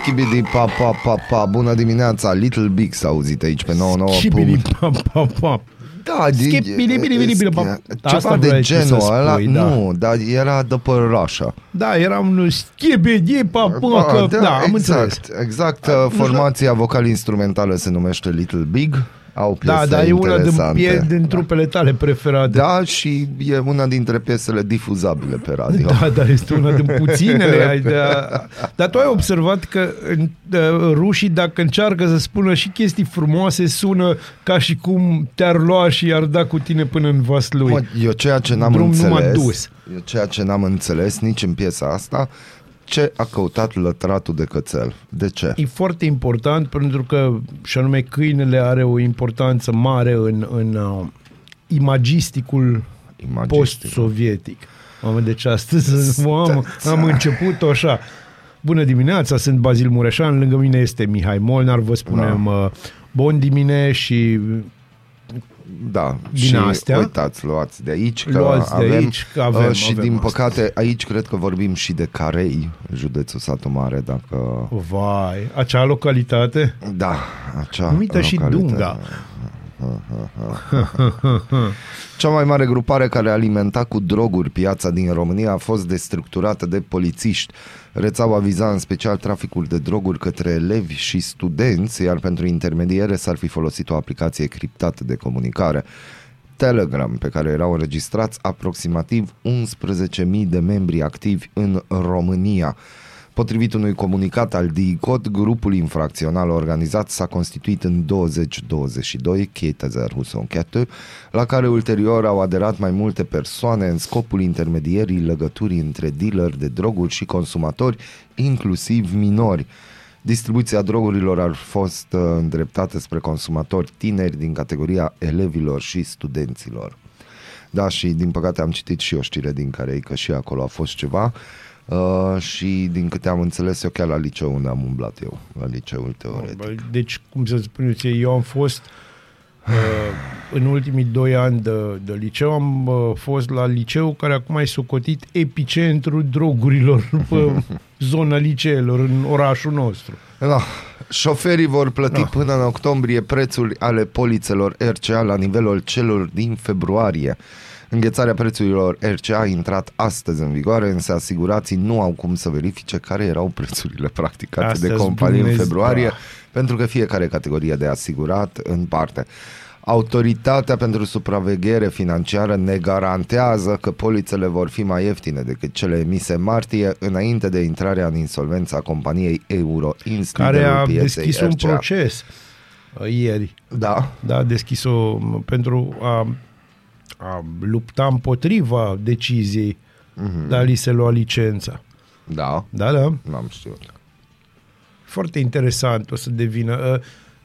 Schibidi pa pa pa pa Bună dimineața Little Big s-a auzit aici pe 99 Schibidi, pa, pa, pa. Da, Schibidi, bidi, bidi, bidi, pa. Asta Ceva vrei de tu genul să ăla spui, da. Nu, dar era de pe Russia Da, era un schibidi, pa, pa, că, da, am înțeles. exact, exact uh, Formația vocal-instrumentală se numește Little Big Au piese Da, dar e una din, interesante. e din trupele tale preferate. Da, și e una dintre piesele difuzabile pe radio Da, dar este una din puținele. ai de Dar tu ai observat că în- uh, rușii, dacă încearcă să spună și chestii frumoase, sună ca și cum te-ar lua și i-ar da cu tine până în vas lui. Mă, eu ceea ce n-am Drum numai înțeles, dus. eu ceea ce n-am înțeles nici în piesa asta, ce a căutat lătratul de cățel. De ce? E foarte important pentru că, și anume, câinele are o importanță mare în, în uh, imagisticul Imagistic. post-sovietic. Mamă, deci astăzi mamă, am început așa. Bună dimineața, sunt Bazil Mureșan, lângă mine este Mihai Molnar, vă spunem da. bun dimine și Da, Din și astea. uitați, luați de aici că Luați de avem, aici că avem- uh, și avem din astăzi. păcate aici cred că vorbim și de Carei, județul Satu Mare, dacă... vai, acea localitate Da, acea numită și localitate. Dunga. Cea mai mare grupare care alimenta cu droguri piața din România a fost destructurată de polițiști. Rețeaua viza în special traficul de droguri către elevi și studenți, iar pentru intermediere s-ar fi folosit o aplicație criptată de comunicare. Telegram, pe care erau înregistrați aproximativ 11.000 de membri activi în România. Potrivit unui comunicat al DICOT, grupul infracțional organizat s-a constituit în 2022, 2022, la care ulterior au aderat mai multe persoane în scopul intermedierii legăturii între dealeri de droguri și consumatori, inclusiv minori. Distribuția drogurilor ar fost uh, îndreptată spre consumatori tineri din categoria elevilor și studenților. Da, și din păcate am citit și o știre din care că și acolo a fost ceva uh, și din câte am înțeles eu chiar la liceu unde am umblat eu, la liceul teoretic. Bă, Deci, cum să spun eu, ție, eu am fost uh, în ultimii doi ani de, de liceu, am uh, fost la liceu care acum ai socotit epicentru drogurilor pe zona liceelor în orașul nostru. Da. Șoferii vor plăti Da. până în octombrie prețuri ale polițelor RCA la nivelul celor din februarie. Înghețarea prețurilor RCA a intrat astăzi în vigoare, însă asigurații nu au cum să verifice care erau prețurile practicate de Astăzi, companii în Dumnezeu, februarie, da. pentru că fiecare categorie de asigurat în parte. Autoritatea pentru supraveghere financiară ne garantează că polițele vor fi mai ieftine decât cele emise în martie, înainte de intrarea în insolvența companiei Euro Inst, Care liderul a pieței deschis un RCA. proces uh, ieri. Da, Da, a deschis-o m, pentru a, a lupta împotriva deciziei Mhm. de a li se lua licența. da, Da, da. n-am știut. foarte interesant o să devină. Uh,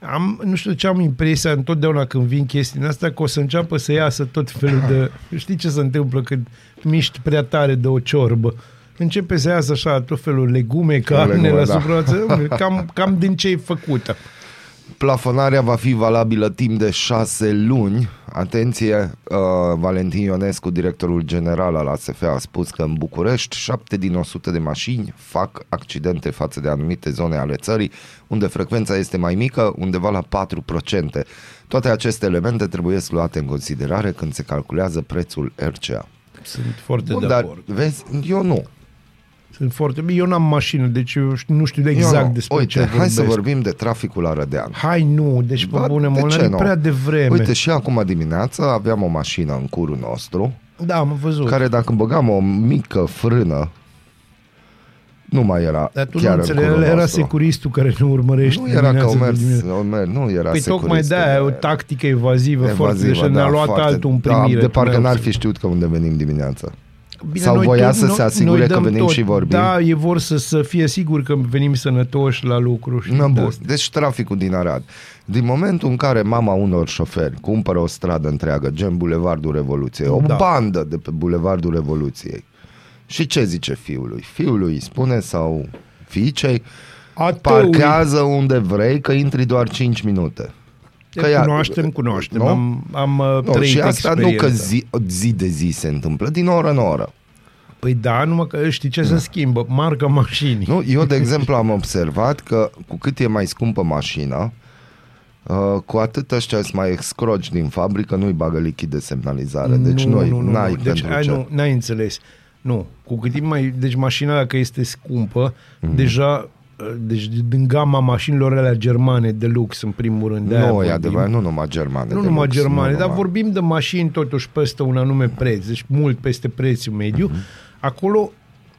Am, nu știu ce am impresia întotdeauna când vin chestii astea că o să înceapă să iasă tot felul de... Știi ce se întâmplă când miști prea tare de o ciorbă? Începe să iasă așa tot felul legume, carne Legume, la da. suprafață, cam, cam din ce e făcută. Plafonarea va fi valabilă timp de șase luni. Atenție, uh, Valentin Ionescu, directorul general al ASF, a spus că în București 7 din 100 de mașini fac accidente față de anumite zone ale țării, unde frecvența este mai mică, undeva la 4%. Toate aceste elemente trebuie luate în considerare când se calculează prețul RCA. Sunt foarte Bun, de dar acord. vezi, eu nu. Sunt foarte... Eu n-am mașină, deci eu știu- nu știu eu exact nu. despre Uite, ce hai vorbesc. să vorbim de traficul arădean. Hai, nu, deci pe Ba, bune, de mă, ce e nu? prea devreme. Uite, și acum dimineața aveam o mașină în curul nostru, da, am văzut. care dacă băgam o mică frână, nu mai era Dar tu chiar nu în înțelegi, curul era nostru. securistul care ne urmărește Nu era că dimineața o de mers, dimineață. o mer, nu era Păi securist. tocmai de-aia e o tactică evazivă, foarte, Evazivă, deci ne-a da, luat foarte- altul în da, primire. de tu parcă n-ai n-ar fi observat. știut că unde venim dimineața. Bine, Sau noi voia tot- să se noi- asigure noi că dăm venim tot. și vorbim. Da, e vor să, să fie sigur că venim sănătoși la lucru. Și Na, de bun. asta. Deci traficul din Arad. Din momentul în care mama unor șoferi cumpără o stradă întreagă, gen Bulevardul Revoluției, o Da. bandă de pe Bulevardul Revoluției, și ce zice fiului? Fiului îi spune sau fiicei, A tăui. parchează unde vrei că intri doar 5 minute. Că ea- cunoaștem, cunoaștem. Nu? Am, am uh, Nu, trăit și asta nu că experiența. zi, zi de zi se întâmplă, din oră în oră. Păi da, numai că știi ce se schimbă? Marca mașinii. Nu, eu, de exemplu, am observat că cu cât e mai scumpă mașina, uh, cu atât ăștia sunt mai excroci din fabrică, nu-i bagă lichid de semnalizare. Deci nu, noi nu, nu, n-ai nu. Deci, pentru ai, ce. nu, n-ai înțeles. Nu, cu cât e mai... Deci mașina dacă este scumpă, Mhm. deja deci din gama mașinilor alea germane de lux în primul rând. de-aia Nu, e vorbim. adevărat, nu numai germane. Nu de numai lux, germane, nu dar numai. vorbim de mașini totuși peste un anume preț, deci mult peste prețul mediu. Mhm. Acolo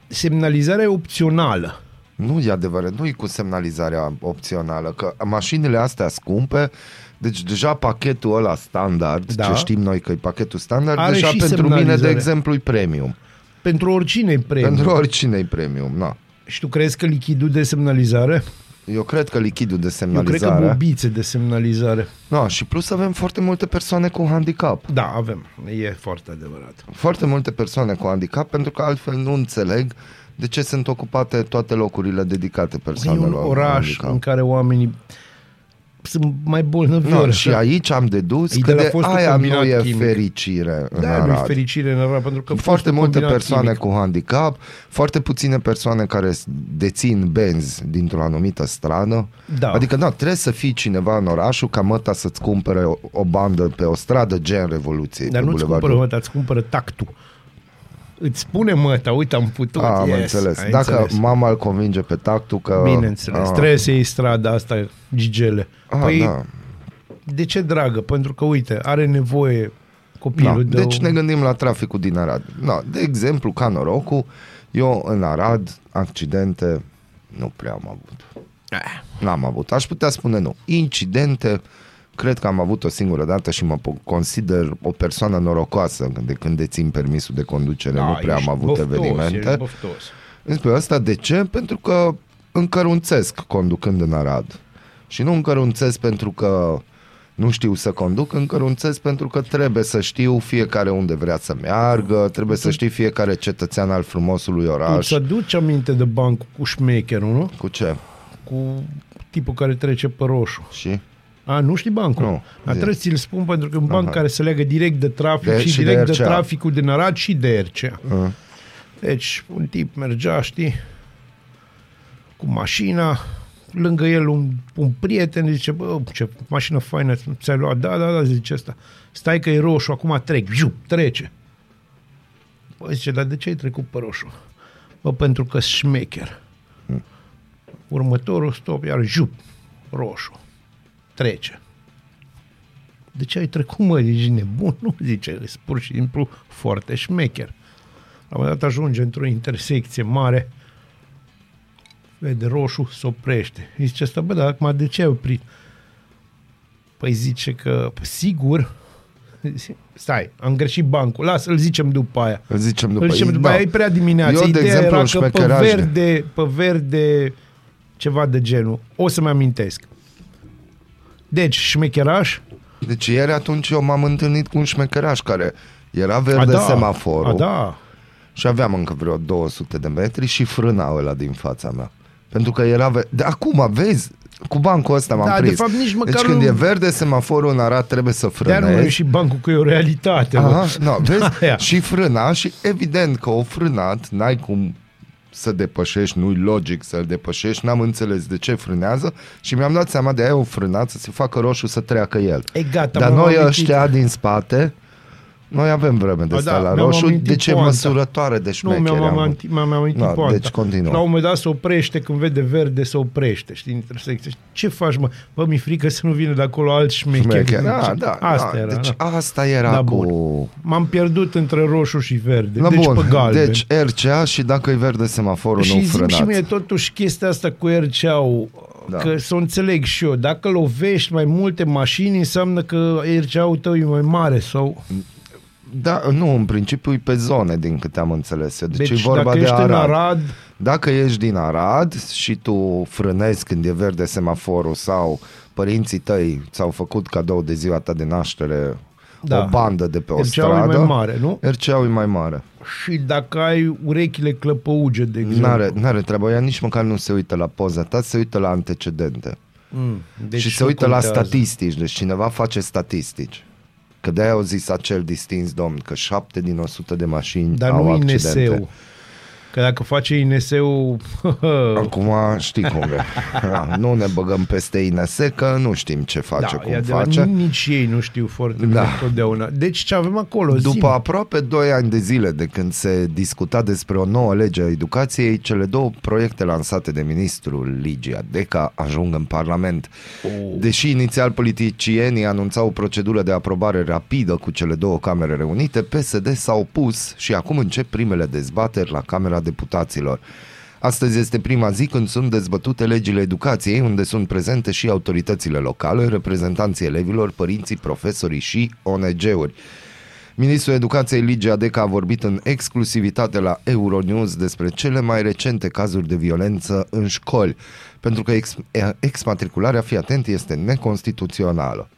semnalizarea e opțională. Nu e adevărat, nu e cu semnalizarea opțională, că mașinile astea scumpe, deci deja pachetul ăla standard, Da. ce știm noi că e pachetul standard, Are deja și pentru mine, de semnalizare. exemplu, e premium. Pentru oricine e premium. Pentru oricine e premium, na. Și tu crezi că lichidul de semnalizare? Eu cred că lichidul de Eu semnalizare... cred că bobițe de semnalizare. No, și plus avem foarte multe persoane cu handicap. Da, avem. E foarte adevărat. Foarte multe persoane cu handicap, pentru că altfel nu înțeleg de ce sunt ocupate toate locurile dedicate E persoanelor un cu oraș handicap. în care oamenii sunt mai bolnavi. No, ori, și așa. aici am dedus E că de la de fostul aia nu combinat e chimic. fericire în Da, nu-i Arad. fericire în Arad, pentru că Foarte fostul multe combinat persoane chimic- cu handicap, foarte puține persoane care s- dețin benzi dintr-o anumită stradă. Da. Adică, da, trebuie să fii cineva în orașul ca măta să-ți cumpere o, o bandă pe o stradă gen Revoluției. Dar pe nu-ți Bulevardul- cumpără măta, îți cumpără tactul. Îți spune măta, uite, am putut. A, am yes, înțeles. ai Dacă înțeles. mama îl convinge pe tactul că... Bineînțeles, a, trebuie să iei strada asta, gigele. a, păi, da. de ce dragă? Pentru că, uite, are nevoie copilul Da. de Deci o... ne gândim la traficul din Arad. Da. De exemplu, ca norocul, eu în Arad, accidente, nu prea am avut. N-am avut. Aș putea spune nu. Incidente, cred că am avut o singură dată și mă po- consider o persoană norocoasă de când dețin permisul de conducere. nu prea am ești avut boftos, evenimente. ești boftos. Despre asta de ce? Pentru că încărunțesc conducând în Arad. Și nu încărunțesc pentru că nu știu să conduc, încărunțesc pentru că trebuie să știu fiecare unde vrea să meargă, trebuie să știi fiecare cetățean al frumosului Tu oraș. îți aduci aminte de bancul cu șmecherul, nu? Cu ce? Cu tipul care trece pe roșu. Și? A, nu știi bancul? Nu, Dar zi. trebuie să ți-l spun pentru că e un banc Aha. care se leagă direct de trafic De- și, și de direct de, RCA. traficul din Arad și de RCA. Uh. Deci, un tip mergea, știi, cu mașina, lângă el un, un prieten, zice, bă, ce mașină faină ți-ai luat. Da, da, da, zice ăsta. Stai că e roșu, acum trec. Jiu, trece. Bă, zice, dar de ce ai trecut pe roșu? Bă, pentru că șmecher. Următorul stop, iar jup, roșu. Trece. De ce ai trecut, mă? Ești nebun? Nu, zice, e pur și simplu foarte șmecher. La un moment dat ajunge într-o intersecție mare, vede roșu, se oprește. Îi zice asta, bă, dar acum de ce ai oprit? Păi zice că, "Păi, sigur, stai, am greșit bancul, lasă, îl zicem după aia. Îl zicem după Îl zicem după da. aia, e prea dimineață. Eu, de Ideea exemplu, era în că pe șmecheraj- verde, pe verde, ceva de genul. O să-mi amintesc. Deci, șmecheraș, Deci ieri atunci eu m-am întâlnit cu un șmecheraș care era a, verde da, semaforul a, da, și aveam încă vreo 200 de metri și frâna ăla din fața mea. Pentru că era... Ve- de acum, vezi, cu bancul ăsta m-am Da, de prins. fapt, nici măcar deci când nu- e verde semaforul în Arad trebuie să Dar nu e frânezi. și bancul că e o realitate. bă. Aha, no, vezi? Aia. și frâna și evident că o frânat, n-ai cum să depășești, nu-i logic să-l depășești, n-am înțeles de ce frânează și mi-am dat seama de aia o frânat să se facă roșu să treacă el. E gata, Dar m-am noi amintit. ăștia din spate, noi avem vreme de A, stat da, la mi-am roșu, amintit de ce poanta. măsurătoare de Nu, șmecheri mi-am am. amintit, mi-am amintit Da, poanta. deci continuă. Și la un moment dat se oprește, când vede verde, se oprește, știi, în intersecție. Ce faci, mă? Bă, mi-e frică să nu vină de acolo alți șmecheri. Șmecheri. Da, da, Asta da. era, Deci da. asta era Da, cu... M-am pierdut între roșu și verde. La deci bun, pe galben. deci RCA și dacă e verde semaforul nu și zi frânați. și mie totuși chestia asta cu RCA-ul, Da. că să o înțeleg și eu. Dacă lovești mai multe mașini, înseamnă că RCA-ul tău e mai mare sau... Da, nu, în principiu e pe zone, din câte am înțeles eu. Deci, Deci, e vorba dacă de ești Arad. în Arad, Dacă ești din Arad și tu frânezi când e verde semaforul sau părinții tăi ți-au făcut cadou de ziua ta de naștere Da. o bandă de pe o RCA-ul e stradă, mai mare, nu? RCA-ul e mai mare. Și dacă ai urechile clăpăuge, de exemplu. N-are, n-are treabă, ea nici măcar nu se uită la poza ta, se uită la antecedente. Mm, Deci și se nu uită la contează. statistici, deci cineva face statistici. Că de-aia au zis acel distins domn, că 7 din 100 de mașini Dar au nu accidente. INS-ul. Că dacă face INS-ul... Acum știi cum e. Da, nu ne băgăm peste INS, că nu știm ce face, da, cum e adevărat, face. Nici ei nu știu foarte Da. da. întotdeauna. Deci ce avem acolo? După Zi-mi. aproape 2 ani de zile de când se discuta despre o nouă lege a educației, cele două proiecte lansate de ministrul Ligia Deca ajung în Parlament. Deși inițial politicienii anunțau o procedură de aprobare rapidă cu cele două camere reunite, PSD s-a opus și acum încep primele dezbateri la Camera Deputaților. Astăzi este prima zi când sunt dezbătute legile educației, unde sunt prezente și autoritățile locale, reprezentanții elevilor, părinții, profesorii și ONG-uri. Ministrul Educației Ligia Deca a vorbit în exclusivitate la Euronews despre cele mai recente cazuri de violență în școli, pentru că ex- exmatricularea, fii atent, este neconstituțională.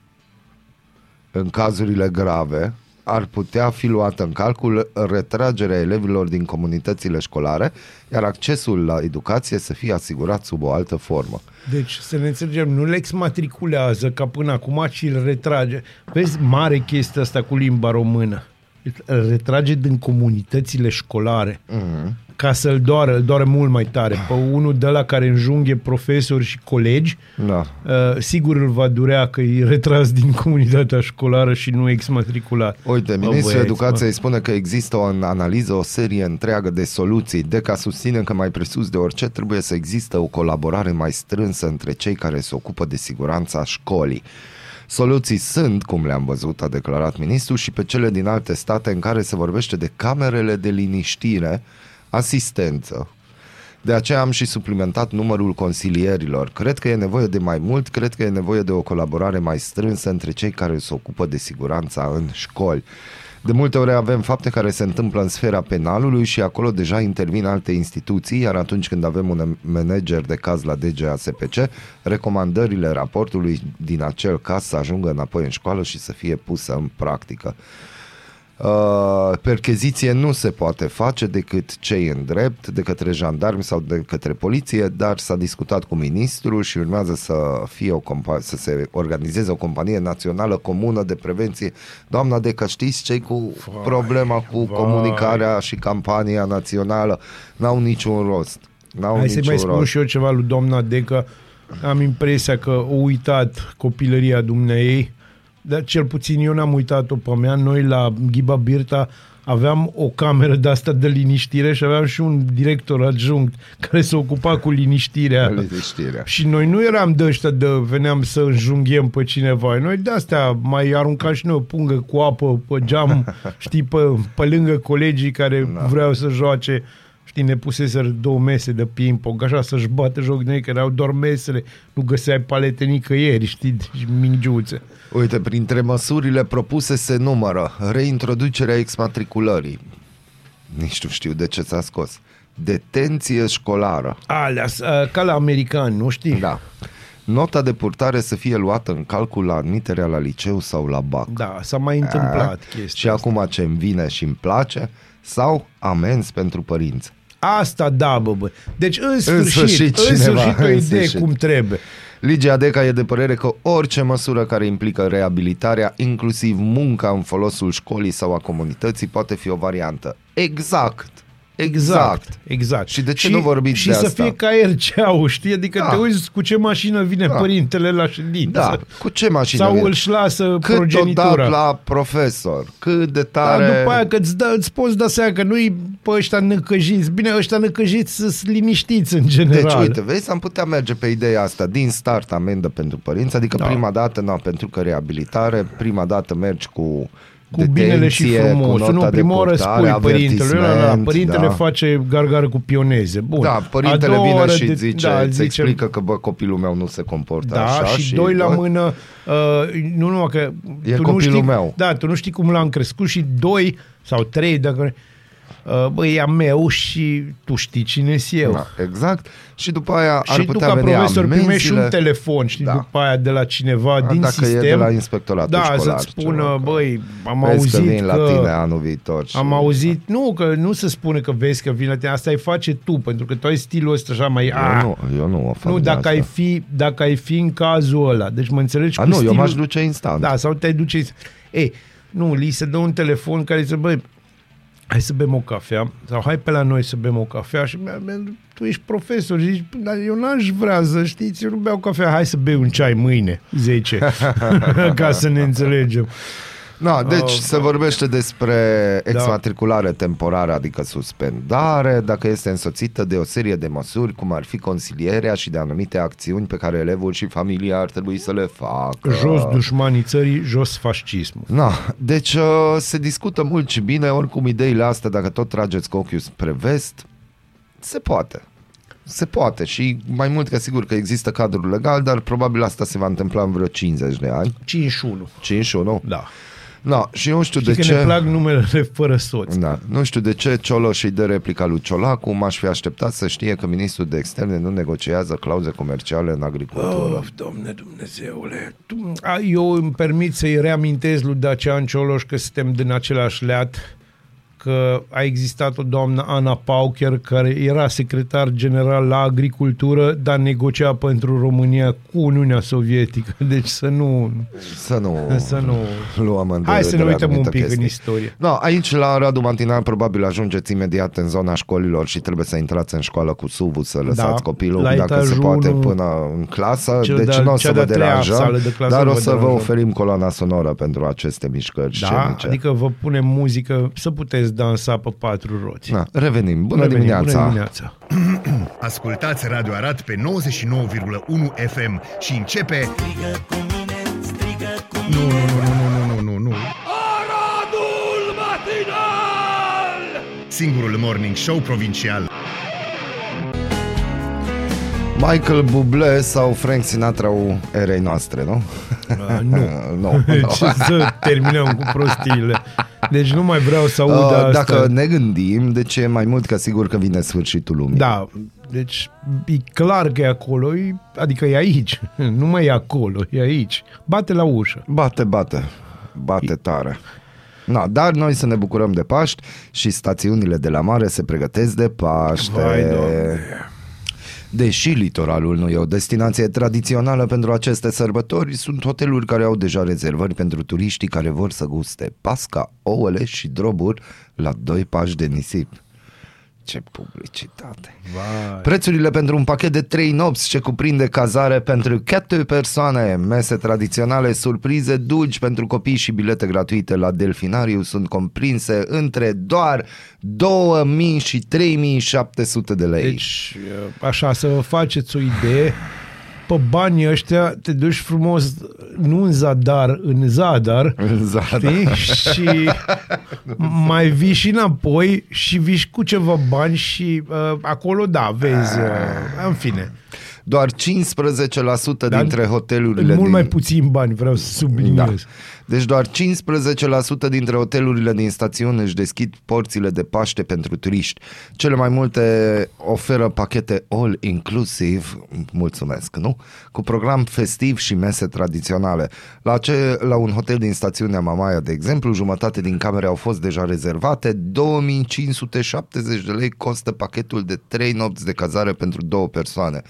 În cazurile grave, ar putea fi luată în calcul retragerea elevilor din comunitățile școlare, iar accesul la educație să fie asigurat sub o altă formă. Deci, să ne înțelegem, nu le exmatriculează ca până acum, ci îl retrage. Vezi, mare chestia asta cu limba română. Îl retrage din comunitățile școlare. Mm-hmm. Ca să-l doară, îl doare mult mai tare. Pe unul de la care înjunghe profesori și colegi, Da. uh, sigur îl va durea că e retras din comunitatea școlară și nu exmatriculat. Uite, Bă, Ministrul băieți, Educației spune că există o analiză, o serie întreagă de soluții. DECA susține că mai presus de orice trebuie să existe o colaborare mai strânsă între cei care se ocupă de siguranța școlii. Soluții sunt, cum le-am văzut, a declarat ministrul, și pe cele din alte state în care se vorbește de camerele de liniștire, asistență. De aceea am și suplimentat numărul consilierilor. Cred că e nevoie de mai mult, cred că e nevoie de o colaborare mai strânsă între cei care se ocupă de siguranța în școli. De multe ori avem fapte care se întâmplă în sfera penalului și acolo deja intervin alte instituții, iar atunci când avem un manager de caz la DGASPC, recomandările raportului din acel caz să ajungă înapoi în școală și să fie pusă în practică. Uh, percheziție nu se poate face decât cei în drept, de către jandarmi sau de către poliție, dar s-a discutat cu ministrul și urmează să fie o compa- să se organizeze o companie națională comună de prevenție. Doamna Deca, știți cei cu Vai, problema cu vai. comunicarea și campania națională? N-au niciun rost. N-au Hai să niciun mai spun rost. și eu ceva lui doamna Deca. Am impresia că o uitat copilăria dumneei, dar cel puțin eu n-am uitat-o pe mea. Noi la Ghiba Birta aveam o cameră de asta de liniștire și aveam și un director adjunct care se ocupa cu liniștirea. Liniștirea. Și noi nu eram de ăștia de veneam să înjunghem pe cineva. Noi de astea mai aruncam și noi o pungă cu apă pe geam, știi, pe, pe lângă colegii care Da. da. vreau să joace. Știi, ne puseseră două mese de ping-pong, așa să-și bată joc de ei, că erau doar mesele, nu găseai palete nicăieri, știi, deci mingiuțe. Uite, printre măsurile propuse se numără reintroducerea exmatriculării. Nici nu știu de ce ți-a scos. Detenție școlară. Alea, s- a, ca la americani, nu știi? Da. Nota de purtare să fie luată în calcul la admiterea la liceu sau la BAC. Da, s-a mai întâmplat A, chestia Și asta. acum ce îmi vine și îmi place, sau amenzi pentru părinți. Asta da, bă, bă. Deci în sfârșit, sfârșit în cineva, sfârșit o în idee sfârșit. cum trebuie. Ligia Deca e de părere că orice măsură care implică reabilitarea, inclusiv munca în folosul școlii sau a comunității, poate fi o variantă. Exact. Exact. Exact. Și de ce nu vorbiți și de să asta? fie ca RCA-ul, știi? Adică Da. te uiți cu ce mașină vine Da. părintele la ședință. Da, cu ce mașină Sau vine? își lasă Cât o progenitura. dat la profesor, cât de Dar tare... după aia că îți, dă, îți poți da seama că nu-i pe ăștia năcăjiți. Bine, ăștia năcăjiți sunt liniștiți în general. Deci, uite, vezi, am putea merge pe ideea asta din start amendă pentru părinți, adică Da. prima dată, nu, pentru că reabilitare, prima dată mergi cu cu binele și detenție, cu frumos. nota Nu, de prima oră purtare, spui părintelui, da, da, avertisment, părintele da. face gargară cu pioneze. Bun. Da, părintele A doua vine oră și de- zice, da, îți zice, explică că, bă, copilul meu nu se comportă Da, așa. și, doi la doi- mână, uh, nu numai că E tu nu copilul știi, meu. Da, tu nu știi cum l-am crescut și doi sau trei, dacă uh, bă, e a meu și tu știi cine sunt eu. Da, exact. Și după aia ar și tu putea ca veni profesor primești amenziile. un telefon, știi, Da. după aia de la cineva Da, din dacă sistem. e de la inspectoratul da, școlar, să-ți ceva, spună, că băi, am Vezi auzit că vin că... la tine anul viitor. Și... Am auzit, nu, că nu se spune că vezi că vine la tine, asta ai face tu, pentru că tu ai stilul ăsta așa mai... Eu ah, nu, eu nu o fac nu de dacă asta. ai, fi, dacă ai fi în cazul ăla, deci mă înțelegi A, cu nu, stilul... eu m-aș duce instant. Da, sau te-ai duce... Ei, nu, li se dă un telefon care zice, băi, hai să bem o cafea, sau hai pe la noi să bem o cafea și mi-a- mi-a- tu ești profesor și zici, dar eu n-aș vrea să știți, eu nu beau cafea, hai să bei un ceai mâine, 10, ca să ne înțelegem. Da, deci Oh, se vorbește despre exmatriculare temporară, adică suspendare, dacă este însoțită de o serie de măsuri, cum ar fi consilierea și de anumite acțiuni pe care elevul și familia ar trebui să le facă. Jos dușmanii țării, jos fascismul. Na, deci uh, se discută mult și bine, oricum ideile astea, dacă tot trageți cu ochiul spre vest, se poate. Se poate și mai mult că sigur că există cadrul legal, dar probabil asta se va întâmpla în vreo 50 de ani. 51. 51? Da. Da, și eu nu știu Știi de că ce... ne plac numerele fără soț. Da, nu știu de ce Cioloș îi dă replica lui Ciolacu, m-aș fi așteptat să știe că ministrul de externe nu negociază clauze comerciale în agricultură. Of, domne Dumnezeule, tu, a, eu îmi permit să-i reamintesc lui Dacian Cioloș că suntem din același leat, că a existat o doamnă Ana Paucher care era secretar general la agricultură, dar negocia pentru România cu Uniunea Sovietică. Deci să nu... Să nu, Să nu... luăm în Hai să ne derogare uităm un anumite pic chestii. în istorie. No, aici la Radu Mantinal probabil ajungeți imediat în zona școlilor și trebuie să intrați în școală cu SUV să lăsați Da, copilul la dacă se etajul poate unu, până în clasă, cel deci de-al- nu o să cea vă de-a treia sală deranjăm, de clasă dar nu o vă să vă deranjăm. oferim coloana sonoră pentru aceste mișcări Da, scenice. adică vă punem muzică să puteți dansa pe patru roți. Na, revenim. Bună Revenim, dimineața! Bună dimineața! Ascultați Radio Arad pe 99,1 FM și începe... Nu, nu, nu, nu, nu, nu, nu, nu. Aradul matinal! Singurul morning show provincial. Michael Bublé sau Frank Sinatra au erei noastre, nu? Uh, nu. nu, nu. Ce să terminăm cu prostiile. Deci nu mai vreau să aud Uh, asta. Dacă ne gândim, deci e mai mult ca sigur că vine sfârșitul lumii. Da, deci e clar că e acolo, e, adică e aici. Nu mai e acolo, e aici. Bate la ușă. Bate, bate, bate tare. Na, dar noi să ne bucurăm de Paști și stațiunile de la mare se pregătesc de Paște. Vai, Doamne. Deși litoralul nu e o destinație tradițională pentru aceste sărbători, sunt hoteluri care au deja rezervări pentru turiștii care vor să guste pasca, ouăle și droburi la doi pași de nisip. Ce publicitate! Vai. Prețurile pentru un pachet de 3 nopți ce cuprinde cazare pentru 4 persoane, mese tradiționale, surprize, dulci pentru copii și bilete gratuite la Delfinariu sunt comprinse între doar 2000 și 3700 de lei. Deci, așa, să vă faceți o idee, pe banii ăștia te duci frumos, nu în zadar, în zadar, În zadar. știi? și mai vii și înapoi și vii și cu ceva bani și uh, acolo, da, vezi, uh, în fine. Doar 15% Dar dintre hotelurile Mult din... mai puțin bani, vreau să subliniez. Da. Deci doar 15% dintre hotelurile din stațiune își deschid porțile de Paște pentru turiști. Cele mai multe oferă pachete all-inclusive, mulțumesc, nu? Cu program festiv și mese tradiționale. La, ce, la un hotel din stațiunea Mamaia, de exemplu, jumătate din camere au fost deja rezervate, 2570 de lei costă pachetul de 3 nopți de cazare pentru două persoane.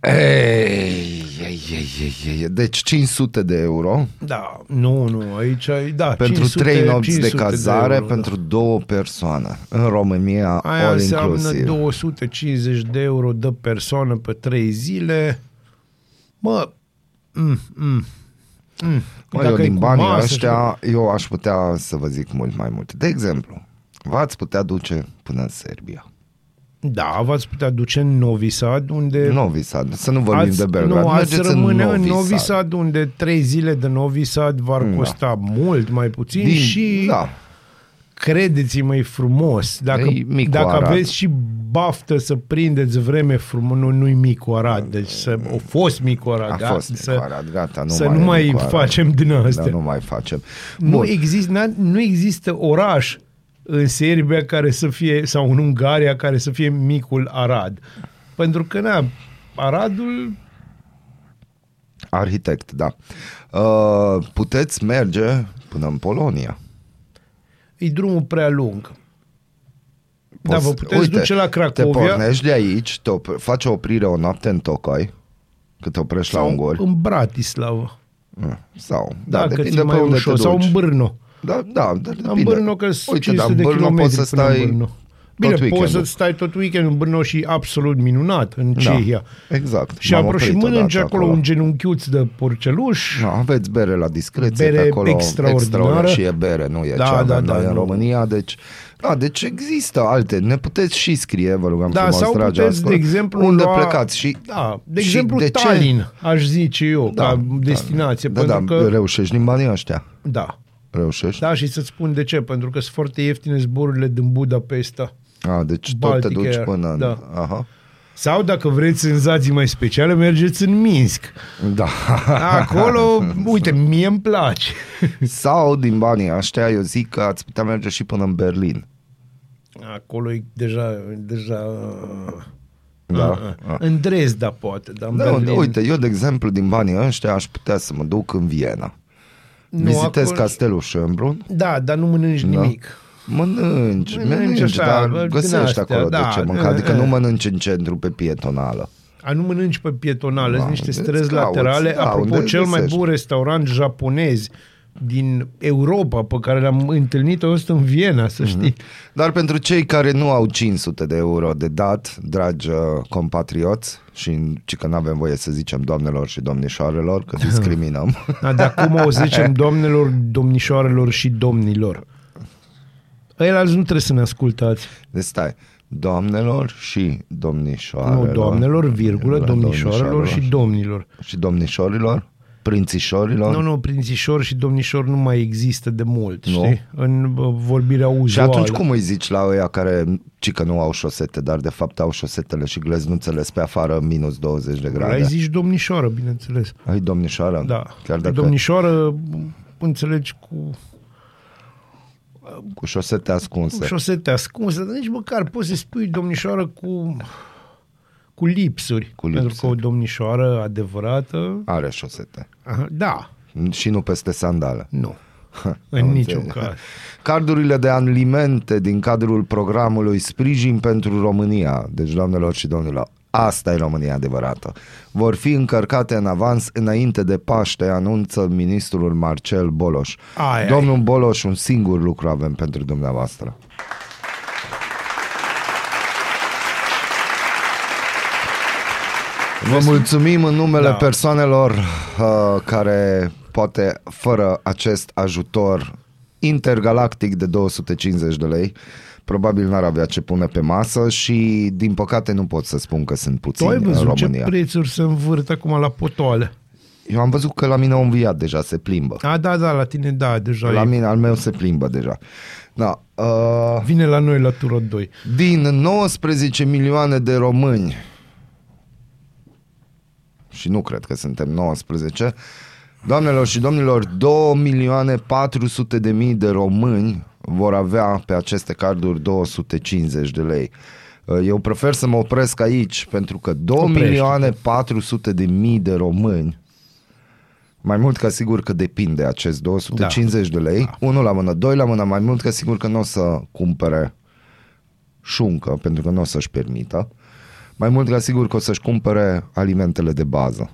Ei, ei, ei, ei, ei. Deci 500 de euro Da, nu, nu, aici, e- da, pentru 500, 3 nopți de 500 cazare euro, pentru două persoane. În România, Aia all înseamnă inclusive. 250 de euro de persoană pe 3 zile. Mă, mm, mm, mm. Mă, Dacă eu e din cu banii masă și- ăștia, eu aș putea să vă zic mult mai multe. De exemplu, v-ați putea duce până în Serbia. Da, v-ați putea duce în Novi Sad, unde... Novi Sad, să nu vorbim ați, de Belgrad. nu, ați Mergeți rămâne în Novi Novi Sad. Sad, unde trei zile de Novi Sad v-ar Da. costa mult mai puțin Din, și da, credeți-mă, e frumos. Dacă, E micul dacă Arad. aveți și baftă să prindeți vreme frumos, nu, nu-i micul Arad, deci să, a fost micul Arad. a da? fost să, Micu Arad, gata, nu să mai nu e mai Micu Arad. facem din astea. Da, nu mai facem. Nu, Bun. exist, n- nu există oraș în Serbia care să fie, sau în Ungaria care să fie micul Arad. Pentru că, na, Aradul, Arhitect, da. Uh, puteți merge până în Polonia. e drumul prea lung. Da, Poți- vă puteți duce la Te Cracovia pornești de aici, te op- faci o oprire o noapte în Tocai, că te oprești la sau Ungori. în Bratislava. Mm, Sau, Da, da, că ți depinde pe mai unde ușor. te Sau duci. în Brno. Da, da, dar În depinde. Brno că sunt Uite, 500 dar în de Brno kilometri poți să până în stai Brno. Bine, tot poți weekendul. să stai tot weekendul în Brno și absolut minunat în Da, Cehia. exact. Și, M-am apro- și oprit mănânci odată acolo, un genunchiuț de porceluș. Da, aveți bere la discreție Bere pe acolo, extraordinară. și e bere, nu e Da, ce avem da, noi da, în nu. România, deci da, deci există alte. Ne puteți și scrie, vă rugăm Da, frumos, sau dragi puteți, ascultători, de exemplu, unde lua- plecați și Da, de și exemplu, de ce? Tallinn, aș zice eu, Da, ca da, destinație, Da, pentru da, că... reușești din banii ăștia. Da, Reușești? da, și să-ți spun de ce, pentru că sunt foarte ieftine zborurile din Budapesta. A, deci tot te Baltic duci Air, până în... da. Aha. Sau, dacă vreți senzații mai speciale, mergeți în Minsk. Da. Acolo, uite, mie îmi place. Sau din banii ăștia, eu zic că ați putea merge și până în Berlin. Acolo e deja... deja Da. Ah, În Dresda, poate, dar în Da, Berlin... uite, eu, de exemplu, din banii ăștia aș putea să mă duc în Viena. Nu, Vizitez acolo- castelul Schönbrunn. Da, dar nu mănânci Da. nimic. Mănânci, Mănânci mănânci, așa, dar bă, din găsești astea, acolo da, de ce mânca. da, Adică da. nu mănânci în centru pe pietonală. A, nu mănânci pe pietonală, Da, sunt niște îți străzi cauți, laterale. da, Apropo, unde cel mai găsești. bun restaurant japonez din Europa pe care l-am întâlnit a fost în Viena, să Mhm. știi. Dar pentru cei care nu au 500 de euro de dat, dragi uh, compatrioți, și ci că nu avem voie să zicem doamnelor și domnișoarelor, că discriminăm. Da, de acum o zicem doamnelor, domnișoarelor și domnilor. Ăia nu trebuie să ne ascultați. Deci stai, doamnelor și domnișoarelor. Nu, doamnelor, virgulă, domnișoarelor și domnilor. și domnișorilor, prințișorilor. Nu, nu, prințișor și domnișor nu mai există de mult, Nu? știi? În uh, vorbirea Și uzuală. atunci cum îi zici la ăia care, ci că nu au șosete, dar de fapt au șosetele și gleznuțele pe afară minus 20 de grade? Ai zici domnișoară, bineînțeles. Ai domnișoară? Da. Chiar dacă Domnișoară, înțelegi, cu, cu șosete ascunse. cu șosete ascunse, dar nici măcar poți să spui domnișoară cu, cu lipsuri. Cu Pentru că lipsuri. o domnișoară adevărată, Are șosete. aha, da, Și nu peste sandale. nu. Am În niciun înțeles. caz. Cardurile de alimente din cadrul programului Sprijin pentru România, deci doamnelor și domnilor, asta e România adevărată, vor fi încărcate în avans înainte de Paște, anunță ministrul Marcel Boloș. Ai, ai. Domnul Boloș, un singur lucru avem pentru dumneavoastră. Vă mulțumim în numele Da. persoanelor uh, care poate fără acest ajutor intergalactic de 250 de lei probabil n-ar avea ce pune pe masă și din păcate nu pot să spun că sunt Tu ai puțini în văzut ce România. prețuri se învârt acum la potoale? Eu am văzut că la mine au înviat deja, se plimbă. A, da, da, la tine, da, deja La e. mine, al meu se plimbă deja. Da, uh, Vine la noi la tură 2. din 19 milioane de români și nu cred că suntem 19 doamnelor și domnilor 2 milioane 400 de mii de români vor avea pe aceste carduri 250 de lei Uh, eu prefer să mă opresc aici pentru că 2 Oprește-te. milioane 400 de mii de români mai mult ca sigur că depinde acest 250 de lei. Unul la mână, doi la mână, mai mult ca sigur că nu o să cumpere șuncă, pentru că nu o să-și permită. Mai mult ca sigur că o să-și cumpere alimentele de bază,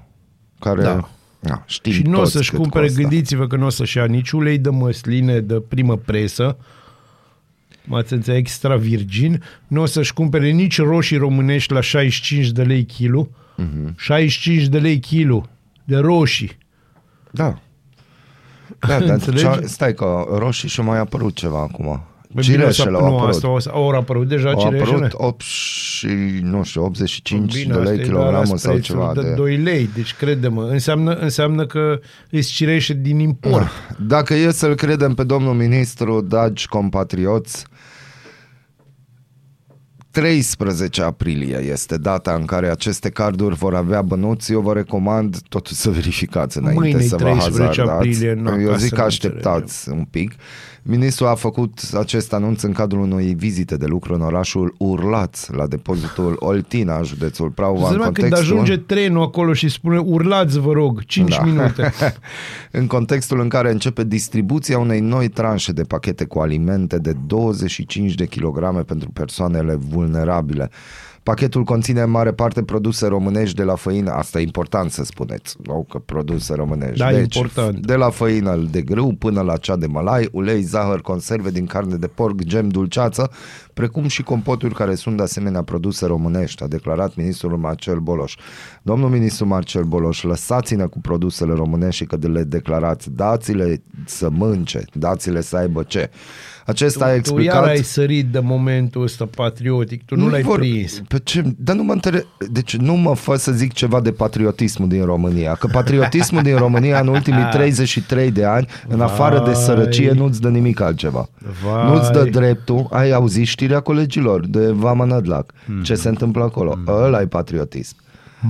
care Da. Na, știm Și nu o toți să-și cât cumpere, costă. gândiți-vă că nu o să-și ia nici ulei de măsline de primă presă, m-ați înțeles, extra virgin, nu o să-și cumpere nici roșii românești la 65 de lei kilo, Mhm. 65 de lei kilo de roșii. Da. Da, dar Înțelegi? cea, stai că roșii și mai apărut ceva acum. Bă, bine, Cireșele o să- au nu, apărut. Asta, o să- au apărut deja Au cireșele? apărut 8 și, nu știu, 85 Bine, de asta lei e kilogramul doar sau prețul ceva de, de... 2 lei, deci crede-mă, înseamnă, înseamnă că îți cireșe din import. Dacă e să-l credem pe domnul ministru, dragi compatrioți, 13 aprilie este data în care aceste carduri vor avea bănuți. Eu vă recomand totuși să verificați înainte Mâine-i să vă 13 hazardați. aprilie, nu, Eu ca zic să că nu așteptați un pic. Ministrul a făcut acest anunț în cadrul unei vizite de lucru în orașul Urlaț, la depozitul Oltinaș, județul Prahova. Să în când contextul... ajunge trenul acolo și spune urlați, vă rog, 5 Da. minute. în contextul în care începe distribuția unei noi tranșe de pachete cu alimente de 25 de kilograme pentru persoanele vulnerabile. Pachetul conține în mare parte produse românești de la făină, asta e important să spuneți, nu că produse românești. Da, deci, important. de la făină de grâu până la cea de mălai, ulei, zahăr, conserve din carne de porc, gem, dulceață, precum și compoturi care sunt de asemenea produse românești, a declarat ministrul Marcel Boloș. Domnul ministru Marcel Boloș, lăsați-ne cu produsele românești și că le declarați, dați-le să mânce, dați-le să aibă ce. Acesta a Tu explicat... iar ai sărit de momentul ăsta patriotic, tu nu, l-ai vor- prins. Pe ce? Dar nu mă întere... Deci nu mă fă să zic ceva de patriotismul din România. Că patriotismul din România în ultimii 33 de ani, în afară de Vai. sărăcie, nu-ți dă nimic altceva. Vai. Nu-ți dă dreptul. Ai auzit știrea colegilor de Vama Nădlac. Ce se întâmplă acolo? Ăla e patriotism.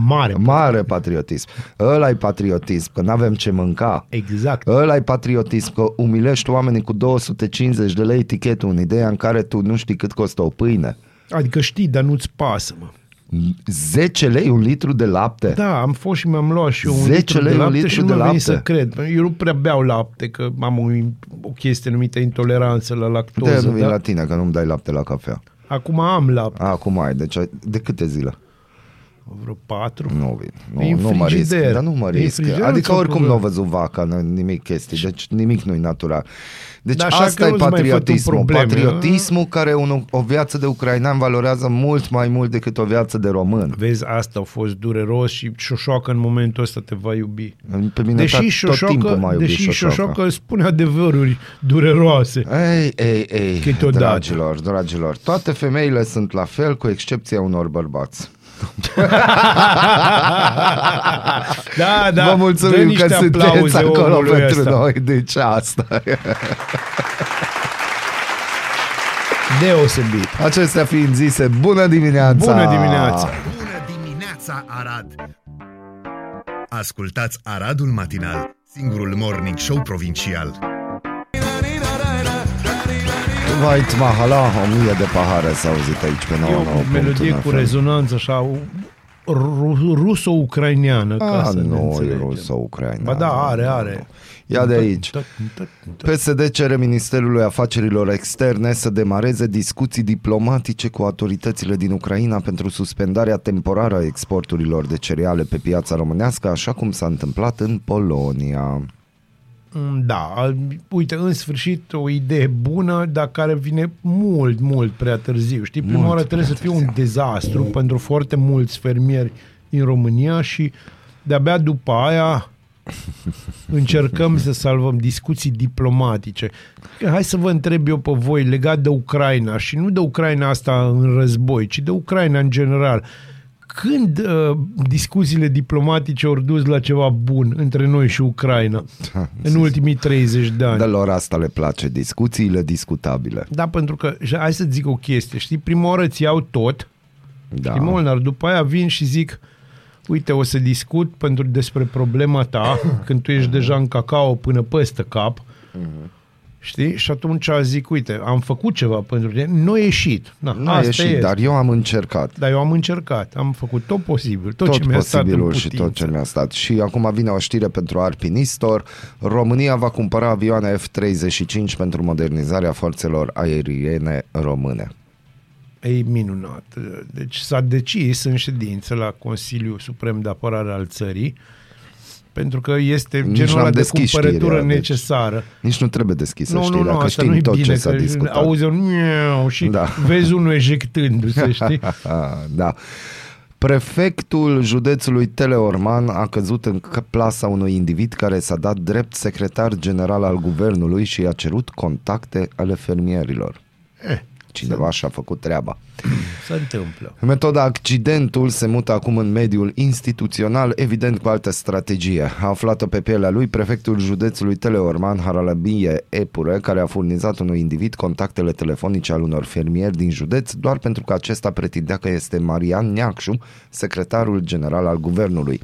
Mare. Mare patriotism. Ăla e patriotism, că nu avem ce mânca. Exact. Ăla e patriotism, că umilești oamenii cu 250 de lei etichetul în ideea în care tu nu știi cât costă o pâine. Adică știi, dar nu-ți pasă, mă. 10 lei un litru de lapte? Da, am fost și mi-am luat și eu un 10 litru de lei un lapte litru și nu de mi-a venit lapte. să cred. Eu nu prea beau lapte, că am o, o chestie numită intoleranță la De lactoză. nu vin Da? la tine, că nu-mi dai lapte la cafea. Acum am lapte. A, acum ai, deci ai- de câte zile? Vreo patru. Nu vin, E în nu, nu mă risc, frigider. dar nu mă E în risc. frigider, Adică nu-ți oricum o nu au problemă. văzut vaca, nu, nimic chestii, deci nimic nu-i natural. Deci Dar așa asta că e nu-ți mai fă tu patriotismul. probleme, Patriotismul care un, o viață de ucrainean valorează mult mai mult decât o viață de român. Vezi, asta a fost dureros și Șoșoacă în momentul ăsta te va iubi. Pe mine Deși tot, tot timpul Șoșoacă, m-a iubit deși Șoșoacă. Șoșoacă spune adevăruri dureroase. Ei, ei, ei, Câteodată. dragilor, dragilor, toate femeile sunt la fel cu excepția unor bărbați. da, da. Vă dă mulțumim niște că sunteți aplauze acolo omului pentru ăsta. noi, deci asta. Deosebit. Acestea fiind zise, bună dimineața! Bună dimineața! Bună dimineața, Arad! Ascultați Aradul Matinal, singurul morning show provincial. White Mahala, o mie de pahare s-a auzit aici pe 99. E o melodie cu rezonanță așa ru- ruso-ucraineană. ca Ah, să ne nu, e înțelegem. ruso-ucraina. Ba da, are, are. Ia de aici. PSD cere Ministerului Afacerilor Externe să demareze discuții diplomatice cu autoritățile din Ucraina pentru suspendarea temporară a exporturilor de cereale pe piața românească, așa cum s-a întâmplat în Polonia. Mm, Da, al- uite, în sfârșit o idee bună, dar care vine mult, mult prea târziu. Știi, prima Mult oară trebuie să prea fie un dezastru pentru foarte mulți fermieri în România și de-abia după aia încercăm să salvăm discuții diplomatice. Hai să vă întreb eu pe voi legat de Ucraina și nu de Ucraina asta în război, ci de Ucraina în general. Când uh, discuțiile diplomatice au dus la ceva bun între noi și Ucraina în ultimii 30 de ani? De lor asta le place, discuțiile discutabile. Da, pentru că, și hai să zic o chestie, știi, prima oară îți iau tot, Da. știi, Molnar, după aia vin și zic, uite, o să discut pentru despre problema ta, când tu ești deja în cacao până peste cap, știi, și atunci zic, uite, am făcut ceva pentru tine, nu a ieșit, Na, Nu a asta ieșit, este. dar eu am încercat. Dar eu am încercat, am făcut tot posibil, tot, tot ce mi-a stat în posibilul putință. și tot ce mi-a stat. Și acum vine o știre pentru Arpinistor. România va cumpăra avioane F-35 pentru modernizarea forțelor aeriene române. E minunat. Deci s-a decis în ședință la Consiliul Suprem de Apărare al țării pentru că este Nici genul n-am ăla de deschis cumpărătură știrea, deci necesară. Nici nu trebuie deschisă Nu, nu, știrea, nu, că asta știm nu-i tot bine, ce s-a că discutat. auzi un miau și Da. vezi unul ejectându-se, știi? Ah, da. Prefectul județului Teleorman a căzut în c- plasa unui individ care s-a dat drept secretar general al guvernului și a cerut contacte ale fermierilor. Eh, Cineva și-a făcut treaba. se întâmplă. Metoda accidentul se mută acum în mediul instituțional, evident cu altă strategie. A aflat-o pe pielea lui prefectul județului Teleorman, Haralabie Epure, care a furnizat unui individ contactele telefonice al unor fermieri din județ, doar pentru că acesta pretindea că este Marian Neacșu, secretarul general al guvernului.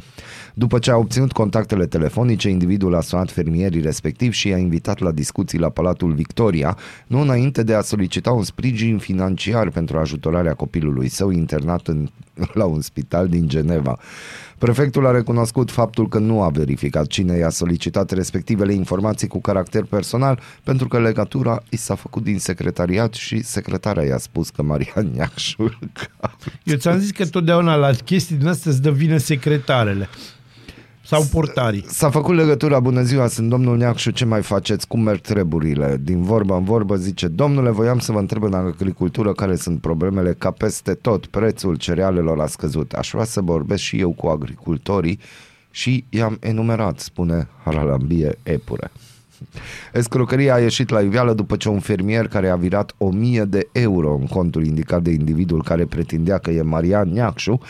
După ce a obținut contactele telefonice, individul a sunat fermierii respectiv și i-a invitat la discuții la Palatul Victoria, nu înainte de a solicita un sprijin financiar pentru a ajutora monitorarea copilului său internat în, la un spital din Geneva. Prefectul a recunoscut faptul că nu a verificat cine i-a solicitat respectivele informații cu caracter personal, pentru că legătura i s-a făcut din secretariat și secretarea i-a spus că Marian Neacșu... Eu ți-am zis că totdeauna la chestii din astea îți dă vină secretarele. Sau portarii. S-a făcut legătura, bună ziua, sunt domnul Neacșu, ce mai faceți, cum merg treburile? Din vorbă în vorbă zice, domnule, voiam să vă întreb în agricultură care sunt problemele, ca peste tot prețul cerealelor a scăzut. Aș vrea să vorbesc și eu cu agricultorii și i-am enumerat, spune Haralambie Epure. Escrocheria a ieșit la iveală după ce un fermier care a virat 1000 de euro în contul indicat de individul care pretindea că e Marian Neacșu,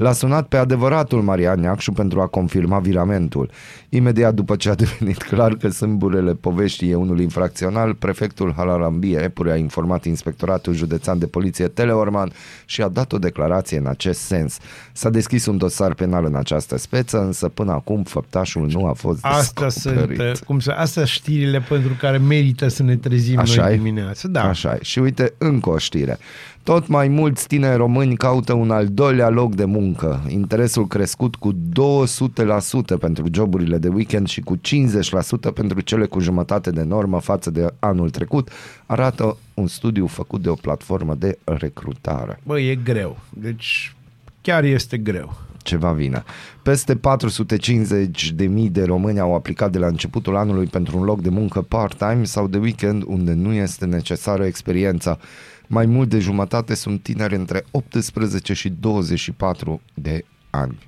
L-a sunat pe adevăratul Marian Neacșu pentru a confirma viramentul. Imediat după ce a devenit clar că sâmburele poveștii e unul infracțional, prefectul Halalambie Epure a informat inspectoratul județean de poliție Teleorman și a dat o declarație în acest sens. S-a deschis un dosar penal în această speță, însă până acum făptașul nu a fost Asta descoperit. sunt, uh, cum să, astea știrile pentru care merită să ne trezim Așa noi e? dimineața. Da. Așa e. Și uite, încă o știre. Tot mai mulți tineri români caută un al doilea loc de muncă. Interesul crescut cu 200% pentru joburile de weekend și cu 50% pentru cele cu jumătate de normă față de anul trecut, arată un studiu făcut de o platformă de recrutare. Bă, e greu. Deci chiar este greu. Ceva vine. Peste 450 de mii de români au aplicat de la începutul anului pentru un loc de muncă part-time sau de weekend unde nu este necesară experiența. Mai mult de jumătate sunt tineri între 18 și 24 de ani.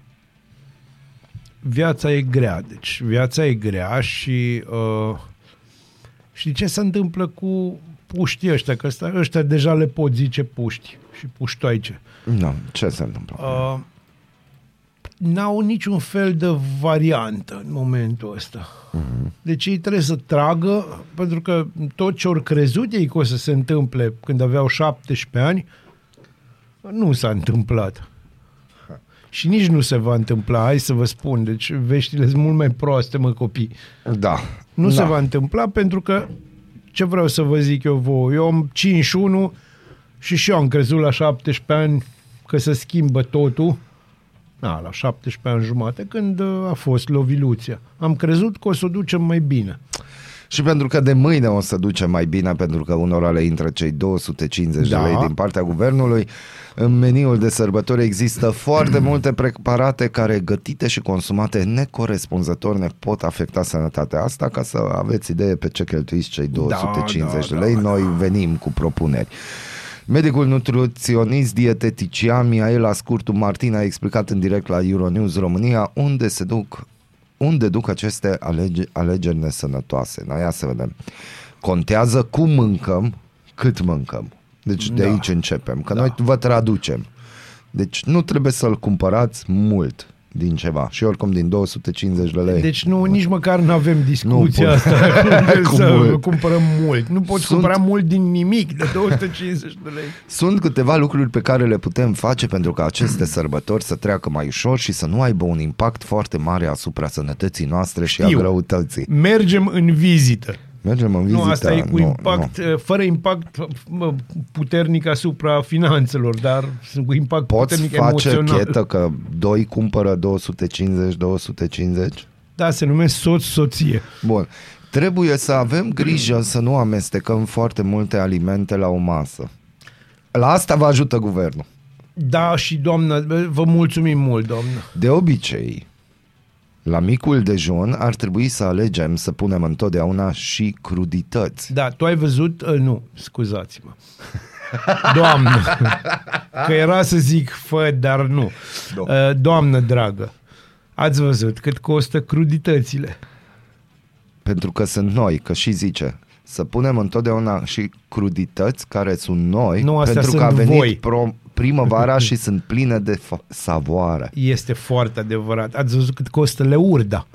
Viața e grea, deci viața e grea și uh, știi ce se întâmplă cu puștii ăștia, că ăsta, ăștia deja le pot zice puști și puștoaice. Nu, ce se întâmplă? Uh, n-au niciun fel de variantă în momentul ăsta. Uh-huh. Deci ei trebuie să tragă, pentru că tot ce ori crezut ei că o să se întâmple când aveau 17 ani, nu s-a întâmplat. Și nici nu se va întâmpla, hai să vă spun. Deci veștile sunt mult mai proaste, mă, copii. Da. Nu da. se va întâmpla pentru că, ce vreau să vă zic eu vouă, eu am 51 și și eu am crezut la 17 ani că se schimbă totul. Da, la 17 ani jumate, când uh, a fost loviluția. Am crezut că o să o ducem mai bine. Și pentru că de mâine o să duce mai bine, pentru că unora le intră cei 250 Da. de lei din partea guvernului, în meniul de sărbători există foarte multe preparate care, gătite și consumate necorespunzător, ne pot afecta sănătatea asta, ca să aveți idee pe ce cheltuiți cei 250 da, de lei. da, Noi venim cu propuneri. Medicul nutriționist dietetician Miaela Scurtu Martin a explicat în direct la Euronews România unde se duc unde duc aceste alege, alegeri nesănătoase. Noi ia să vedem. Contează cum mâncăm, cât mâncăm. Deci de Da. aici începem. Că noi vă traducem. Deci nu trebuie să-l cumpărați mult din ceva. Și oricum din 250 de lei. Deci nu, nici măcar nu avem discuția Nu pot. asta Cu să mult. cumpărăm mult. Nu poți Sunt- cumpăra mult din nimic de 250 de lei. Sunt câteva lucruri pe care le putem face pentru ca aceste sărbători să treacă mai ușor și să nu aibă un impact foarte mare asupra sănătății noastre și a Știu. greutății. Mergem în vizită. Mergem în vizită. Nu, asta e cu nu, impact, uh, fără impact mă, puternic asupra finanțelor, dar cu impact Poți puternic face emoțional. chetă că doi cumpără 250-250? Da, se numește soț-soție. Bun. Trebuie să avem grijă să nu amestecăm foarte multe alimente la o masă. La asta vă ajută guvernul. Da, și doamnă, vă mulțumim mult, doamnă. De obicei, la micul dejun ar trebui să alegem să punem întotdeauna și crudități. Da, tu ai văzut? Uh, nu, scuzați-mă. Doamnă, că era să zic fă, dar nu. Nu. Uh, Doamnă dragă, ați văzut cât costă cruditățile? Pentru că sunt noi, că și zice, să punem întotdeauna și crudități care sunt noi, Nu, astea pentru că a sunt venit voi. Pro- primăvara și sunt pline de fa- savoare. Este foarte adevărat. Ați văzut cât costă leurda?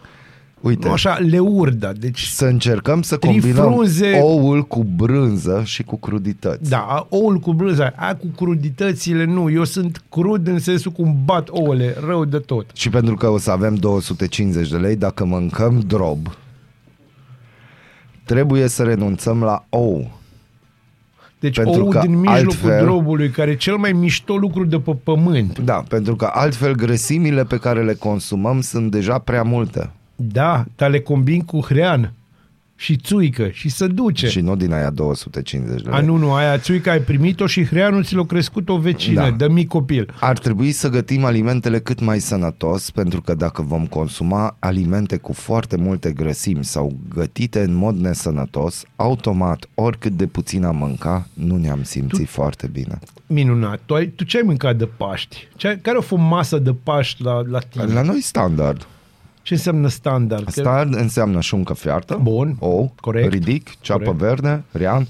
Uite, Nu așa, leurda. Deci să încercăm să Trifrunze- combinăm oul cu brânză și cu crudități. Da, oul cu brânza, a cu cruditățile nu. Eu sunt crud în sensul cum bat ouăle, rău de tot. Și pentru că o să avem 250 de lei, dacă mâncăm drob, trebuie să renunțăm la ou. Deci Pentru ou că din mijlocul altfel- drobului, care e cel mai mișto lucru de pe pământ. Da, pentru că altfel grăsimile pe care le consumăm sunt deja prea multe. Da, dar le combin cu hrean și țuică și să duce. Și nu din aia 250 de lei. A, nu, nu, aia țuica ai primit-o și hreanul ți l-a crescut o vecină, Da. de mic copil. Ar trebui să gătim alimentele cât mai sănătos, pentru că dacă vom consuma alimente cu foarte multe grăsimi sau gătite în mod nesănătos, automat, oricât de puțin am mânca, nu ne-am simțit tu... foarte bine. Minunat. Tu, ai, tu ce ai mâncat de Paști? Ce, ai- care a fost masa de Paști la, la tine? La noi standard. Ce înseamnă standard? Că- Standard înseamnă șuncă fiartă, Bun, ou, corect. ridic, ceapă Corect. verde, rean.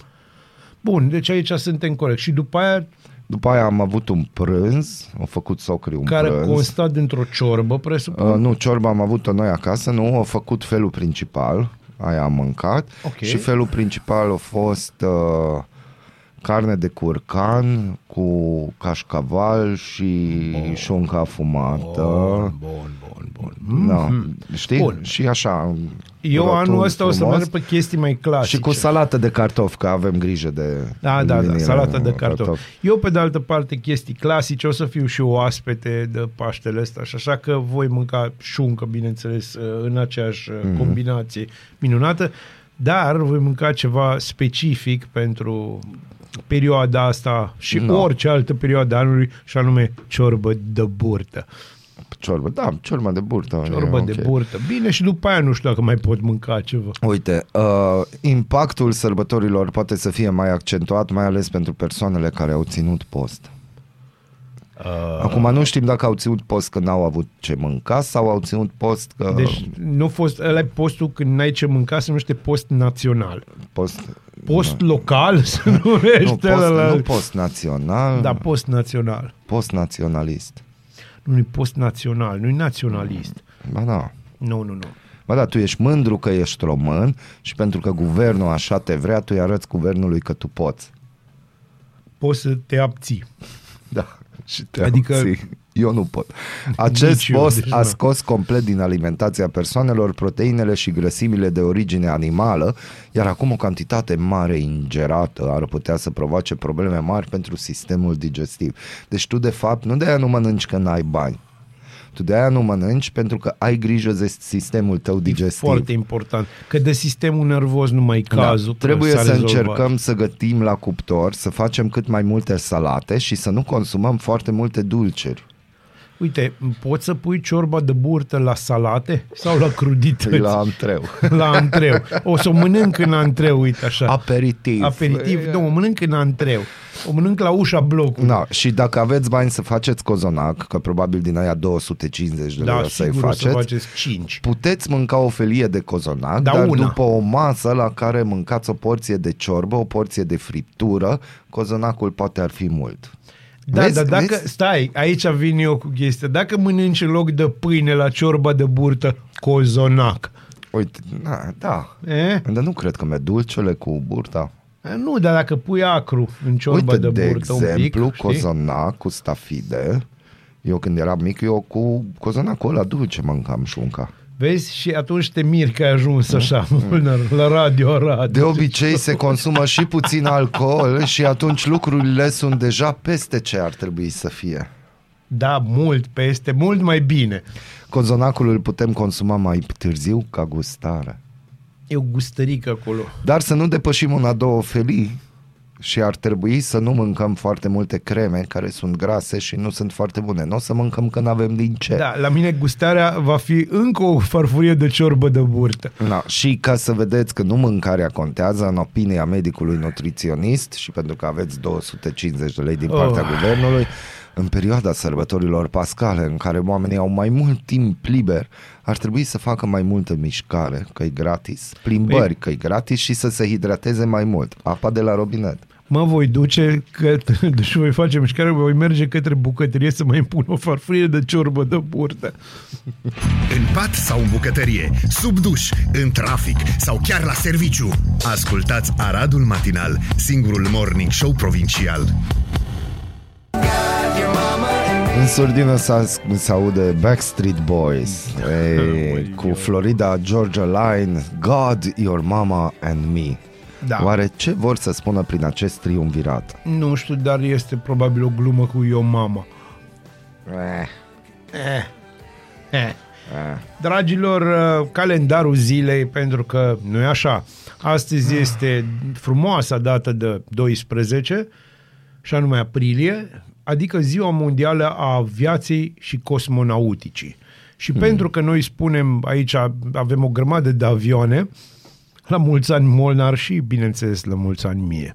Bun, deci aici suntem corect. Și după aia, După aia am avut un prânz, au făcut socri un care prânz. consta dintr-o ciorbă, presupun? Uh, nu, ciorba am avut-o noi acasă, nu, au făcut felul principal, aia am mâncat Ok. și felul principal a fost uh, carne de curcan cu cașcaval și oh. șunca afumată. Bun, bun, bun, bun. Da, știi? Bun. Și așa. Eu rotund, anul ăsta o să frumos. merg pe chestii mai clasice. Și cu salată de cartofi, că avem grijă de Da, da, da, mâinile salata de cartofi. Eu, pe de altă parte, chestii clasice, o să fiu și oaspete de Paștele ăsta și așa că voi mânca șuncă, bineînțeles, în aceeași Mhm. mm. combinație minunată, dar voi mânca ceva specific pentru perioada asta și No. orice altă perioadă a anului, și anume ciorbă de burtă. Ciorbă, da, ciorbă de burtă. Ciorbă e de ok. burtă. Bine, și după aia nu știu dacă mai pot mânca ceva. Uite, uh, impactul sărbătorilor poate să fie mai accentuat, mai ales pentru persoanele care au ținut post. Uh, Acum nu știm dacă au ținut post că n-au avut ce mânca sau au ținut post că... Deci nu a fost, ăla e postul când n-ai ce mânca, se numește post național. post... Post local se nu, numește post, ăla. nu post național, Da, post național. post naționalist. Nu e post național, nu e naționalist. Ba da. Nu, nu, nu. Ba da, tu ești mândru că ești român și pentru că guvernul așa te vrea, tu îi arăți guvernului că tu poți. Poți să te abții. Da. Și te Adică- auții. Eu nu pot. Acest Nici eu, post deci a nu. scos complet din alimentația persoanelor proteinele și grăsimile de origine animală, iar acum o cantitate mare ingerată ar putea să provoace probleme mari pentru sistemul digestiv. Deci tu, de fapt, nu de-aia nu mănânci că n-ai bani. Tu de-aia nu mănânci pentru că ai grijă de sistemul tău E digestiv. foarte important. Că de sistemul nervos nu mai cazul. că Da, trebuie s-a să rezolvat. încercăm să gătim la cuptor, să facem cât mai multe salate și să nu consumăm foarte multe dulciuri. Uite, poți să pui ciorba de burtă la salate sau la crudități? La antreu. la antreu. O să o mănânc în antreu, uite așa. Aperitiv. Aperitiv, nu, o mănânc în antreu. O mănânc la ușa blocului. Da, și dacă aveți bani să faceți cozonac, că probabil din aia 250 de lei Da, o să-i sigur o faceți, să faceți 5. puteți mânca o felie de cozonac, Da, dar una. după o masă la care mâncați o porție de ciorbă, o porție de friptură, cozonacul poate ar fi mult. Da, Vezi? dar dacă, Vezi? stai, aici vin eu cu chestia. Dacă mănânci în loc de pâine la ciorba de burtă, cozonac. Uite, da, da. E? Dar nu cred că mi dulciule cu burta. Nu, dar dacă pui acru în ciorba Uite, de de, burtă exemplu, un pic, știi? cozonac cu stafide. Eu când eram mic, eu cu cozonacul ăla dulce mâncam șunca. Vezi? Și atunci te miri că ai ajuns așa la, la Radio Arad. De obicei se consumă și puțin alcool și atunci lucrurile sunt deja peste ce ar trebui să fie. Da, mult peste, mult mai bine. Cozonacul îl putem consuma mai târziu ca gustare. E o gustărică acolo. Dar să nu depășim una, două felii și ar trebui să nu mâncăm foarte multe creme care sunt grase și nu sunt foarte bune. Nu o să mâncăm că nu avem din ce. Da, la mine gustarea va fi încă o farfurie de ciorbă de burtă. Da, și ca să vedeți că nu mâncarea contează în opinia medicului nutriționist și pentru că aveți 250 de lei din partea Oh. guvernului, în perioada sărbătorilor pascale în care oamenii au mai mult timp liber, ar trebui să facă mai multă mișcare, că e gratis, plimbări, că e gratis și să se hidrateze mai mult. Apa de la robinet. Mă voi duce către, deci voi face mișcare, voi merge către bucătărie să mai pun o farfurie de ciorbă de burtă. În pat sau în bucătărie, sub duș, în trafic sau chiar la serviciu. Ascultați Aradul Matinal, singurul morning show provincial. În surdină se aude Backstreet Boys e, cu Florida Georgia Line God, Your Mama and Me. Da. Oare ce vor să spună prin acest triumvirat? Nu știu, dar este probabil o glumă cu eu mama. Eh, Eh. Eh. eh. Dragilor, uh, calendarul zilei, pentru că nu e așa. Astăzi este frumoasa dată de 12, și anume aprilie, adică Ziua Mondială a Aviației și Cosmonauticii. Și hmm. pentru că noi spunem aici, avem o grămadă de avioane, la mulți ani Molnar și, bineînțeles, la mulți ani mie.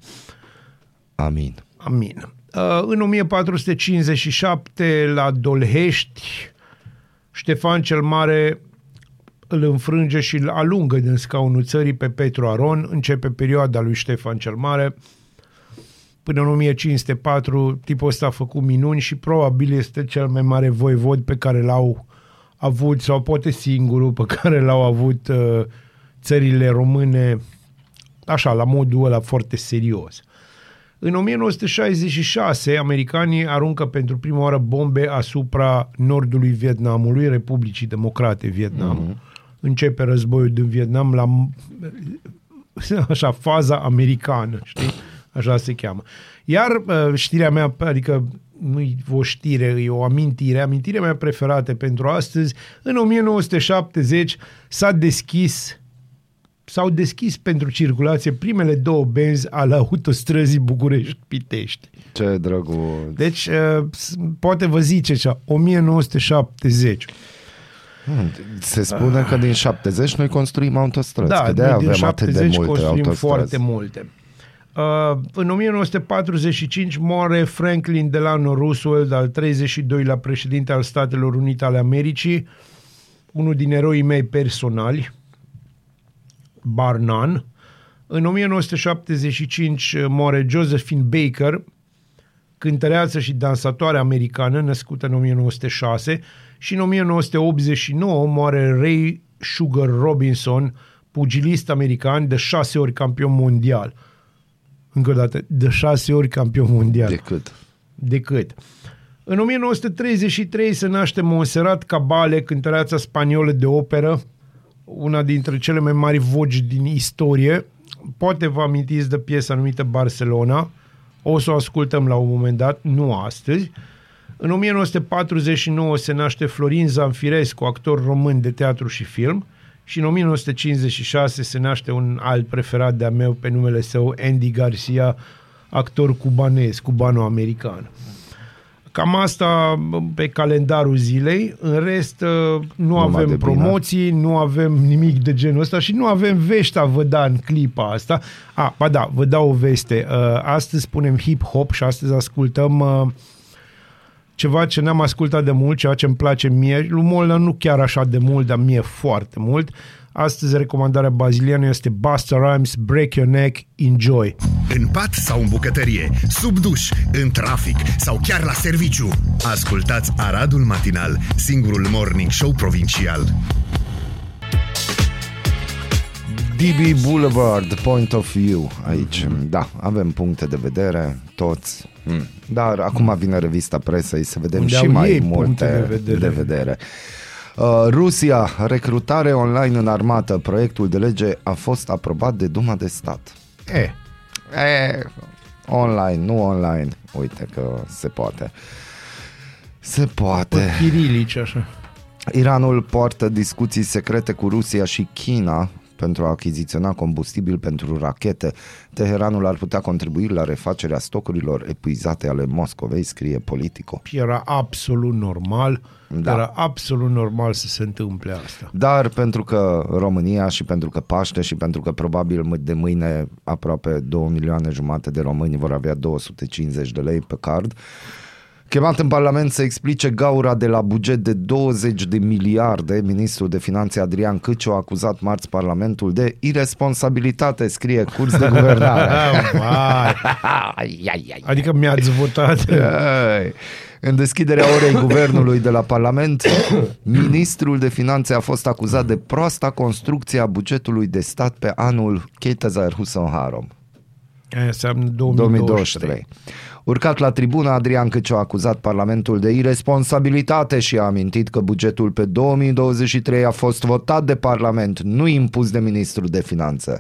Amin. Amin. Uh, În 1457, la Dolhești, Ștefan cel Mare îl înfrânge și îl alungă din scaunul țării pe Petru Aron. Începe perioada lui Ștefan cel Mare. Până în 1504, tipul ăsta a făcut minuni și probabil este cel mai mare voivod pe care l-au avut, sau poate singurul pe care l-au avut uh, țările române, așa, la modul ăla foarte serios. În 1966, americanii aruncă pentru prima oară bombe asupra nordului Vietnamului, Republicii Democrate Vietnam. Mm-hmm. Începe războiul din Vietnam la așa, faza americană, știi? Așa se cheamă. Iar uh, știrea mea, adică nu e o știre, e o amintire, amintirea mea preferată pentru astăzi, în 1970 s-a deschis s-au deschis pentru circulație primele două benzi ale autostrăzii București-Pitești. Ce drăguț. Deci, uh, s- poate vă zice cea, 1970. Hmm, Se spune că din 70 noi construim autostrăzi, Da, că de-aia noi din avem atât de 70 multe construim autostrăzi. foarte multe. Uh, în 1945 moare Franklin Delano Roosevelt, al 32-lea președinte al Statelor Unite ale Americii, unul din eroii mei personali, bar none. În 1975 moare Josephine Baker, cântăreață și dansatoare americană, născută în 1906, și în 1989 moare Ray Sugar Robinson, pugilist american de șase ori campion mondial. Încă o dată, de șase ori campion mondial Decât. decât. În 1933 se naște Montserrat Cabale, cântăreața spaniolă de operă, una dintre cele mai mari voci din istorie. Poate vă amintiți de piesa numită Barcelona. O să o ascultăm la un moment dat, nu astăzi. În 1949 se naște Florin Zanfirescu, actor român de teatru și film. Și în 1956 se naște un alt preferat de-a meu pe numele său, Andy Garcia, actor cubanez, cubano-american. Cam asta pe calendarul zilei. În rest, uh, nu Numai avem de bine. promoții, nu avem nimic de genul ăsta și nu avem vești a vă da în clipa asta. A, ba da, vă dau o veste. Uh, Astăzi spunem hip-hop și astăzi ascultăm uh, ceva ce n-am ascultat de mult, ceea ce îmi place mie. Lui Molnar nu chiar așa de mult, dar mie foarte mult. Astăzi recomandarea baziliană este Busta Rhymes, Break Your Neck, Enjoy. În pat sau în bucătărie, sub duș, în trafic sau chiar la serviciu. Ascultați Aradul Matinal, singurul morning show provincial. DB Boulevard, Point of View, aici. Da, avem puncte de vedere, toți. Mm. Dar acum vine revista presei să vedem Unde și au mai ei multe puncte de vedere. De vedere. Uh, Rusia, recrutare online în armată. Proiectul de lege a fost aprobat de Duma de Stat. Eh, E, online, nu online. Uite că se poate. Se poate. pe chirilici așa. Iranul poartă discuții secrete cu Rusia și China pentru a achiziționa combustibil pentru rachete. Teheranul ar putea contribui la refacerea stocurilor epuizate ale Moscovei, scrie Politico. Era absolut normal, Da. da. era absolut normal să se întâmple asta. Dar pentru că România și pentru că Paște și pentru că probabil mâ- de mâine aproape 2 milioane jumate de români vor avea 250 de lei pe card, Chemat în Parlament să explice gaura de la buget de 20 de miliarde, ministrul de finanțe Adrian Câciu a acuzat marți Parlamentul de irresponsabilitate, scrie curs de guvernare. Vai, Ai, ai, ai. adică mi-ați votat. Ai. În deschiderea orei guvernului de la Parlament, ministrul de finanțe a fost acuzat de proasta construcție a bugetului de stat pe anul 2028. Aia înseamnă 2023. 2023. Urcat la tribună, Adrian Căciu a acuzat Parlamentul de irresponsabilitate și a amintit că bugetul pe 2023 a fost votat de Parlament, nu impus de ministrul de finanțe.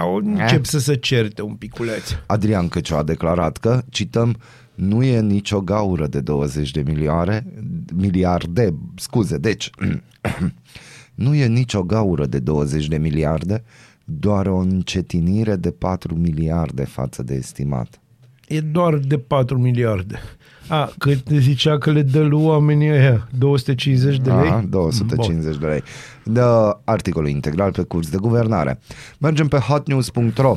Au, încep să se certe un piculeț. Adrian Căciu a declarat că, cităm, nu e nicio gaură de 20 de milioare, miliarde, scuze, deci, nu e nicio gaură de 20 de miliarde, doar o încetinire de 4 miliarde față de estimat. E doar de 4 miliarde. A, cât zicea că le dă lui oamenii ăia? 250 de lei? Aha, 250 de lei. Dă articolul integral pe curs de guvernare. Mergem pe hotnews.ro.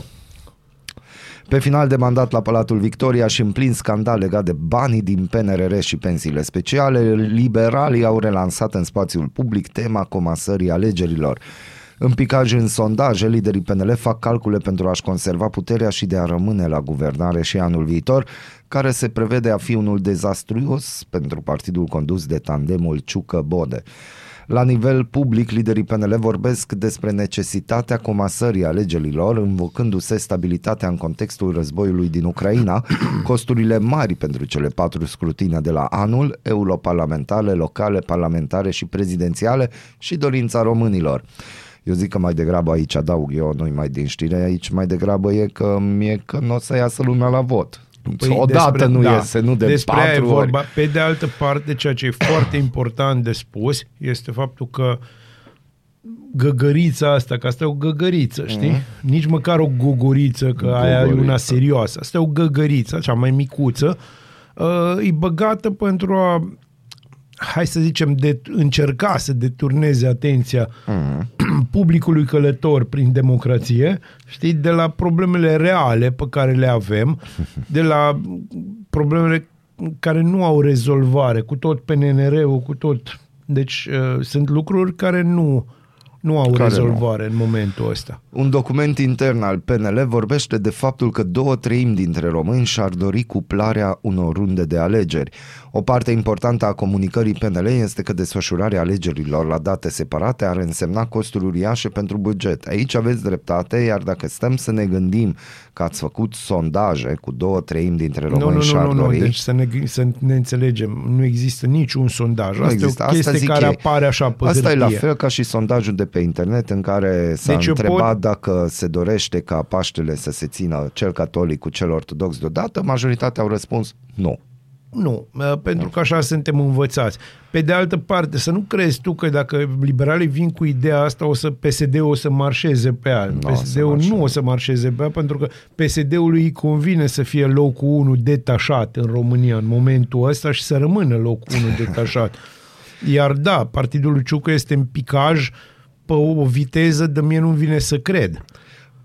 Pe final de mandat la Palatul Victoria și în plin scandal legat de banii din PNRR și pensiile speciale, liberalii au relansat în spațiul public tema comasării alegerilor. În picaj în sondaje, liderii PNL fac calcule pentru a-și conserva puterea și de a rămâne la guvernare și anul viitor, care se prevede a fi unul dezastruos pentru partidul condus de tandemul Ciucă-Bode. La nivel public, liderii PNL vorbesc despre necesitatea comasării alegerilor, invocându-se stabilitatea în contextul războiului din Ucraina, costurile mari pentru cele patru scrutine de la anul, europarlamentare, locale, parlamentare și prezidențiale și dorința românilor. Eu zic că mai degrabă aici adaug eu, nu mai din știre, aici mai degrabă e că mie că nu o să iasă lumea la vot. Păi Odată despre, nu da, iese, nu de despre patru ori. Vorba. Pe de altă parte, ceea ce e foarte important de spus este faptul că găgărița asta, că asta e o găgăriță, știi? Mm. Nici măcar o gogoriță, că gogoriță. aia e una serioasă. Asta e o găgăriță, cea mai micuță, uh, e băgată pentru a hai să zicem, de încerca să deturneze atenția mm. Publicului călător prin democrație, știi, de la problemele reale pe care le avem, de la problemele care nu au rezolvare, cu tot PNR-ul, cu tot... Deci uh, sunt lucruri care nu nu au Care rezolvare nu? în momentul ăsta. Un document intern al PNL vorbește de faptul că două treimi dintre români și-ar dori cuplarea unor runde de alegeri. O parte importantă a comunicării PNL este că desfășurarea alegerilor la date separate ar însemna costuri uriașe pentru buget. Aici aveți dreptate, iar dacă stăm să ne gândim că ați făcut sondaje cu două treimi dintre români nu, nu, și nu, nu, dori... deci să ne, să ne înțelegem, nu există niciun sondaj. Nu Asta există. e o chestie Asta care ei. apare așa pe Asta hârtie. e la fel ca și sondajul de pe internet în care s-a deci întrebat pot... dacă se dorește ca Paștele să se țină cel catolic cu cel ortodox deodată, majoritatea au răspuns nu. Nu, pentru că așa suntem învățați. Pe de altă parte, să nu crezi tu că dacă liberalii vin cu ideea asta, o să PSD-ul o să marșeze pe ea. No, PSD-ul nu o să marșeze pe ea, pentru că PSD-ului îi convine să fie locul 1 detașat în România în momentul ăsta și să rămână locul 1 detașat. Iar da, Partidul lui Ciucă este în picaj pe o viteză de mie nu vine să cred.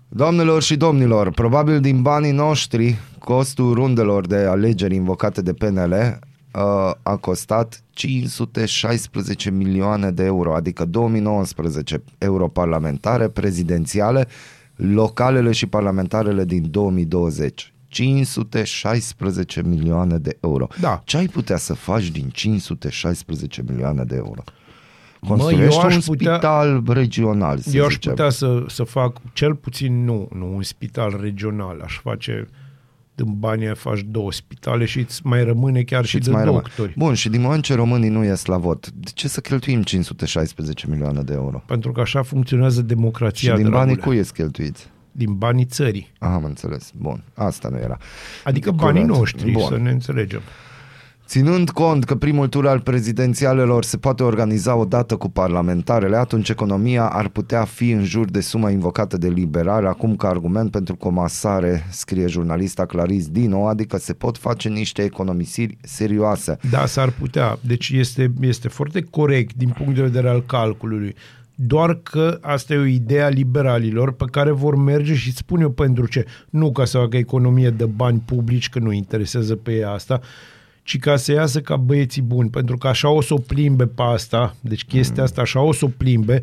Doamnelor și domnilor, probabil din banii noștri, costul rundelor de alegeri invocate de PNL uh, a costat 516 milioane de euro, adică 2019 europarlamentare, prezidențiale, localele și parlamentarele din 2020. 516 milioane de euro. Da. Ce ai putea să faci din 516 milioane de euro? Construiești Mă, eu aș un spital putea, regional, să Eu aș zicem. putea să, să fac, cel puțin nu, nu un spital regional, aș face din banii faci două spitale și îți mai rămâne chiar și, și de mai doctori. Rămâne. Bun, și din moment ce românii nu ies la vot, de ce să cheltuim 516 milioane de euro? Pentru că așa funcționează democrația. Și din banii cui ies cheltuiți? Din banii țării. Aha, am înțeles. Bun, asta nu era. Adică banii noștri, Bun. să ne înțelegem. Ținând cont că primul tur al prezidențialelor se poate organiza odată cu parlamentarele, atunci economia ar putea fi în jur de suma invocată de liberal, acum ca argument pentru comasare, scrie jurnalista Clarice Dino, adică se pot face niște economisiri serioase. Da, s-ar putea. Deci este, este foarte corect din punct de vedere al calculului. Doar că asta e o idee a liberalilor pe care vor merge și spun eu pentru ce. Nu ca să facă economie de bani publici, că nu interesează pe ei asta, ci ca să iasă ca băieții buni, pentru că așa o să o plimbe pe asta, deci chestia asta așa o să o plimbe,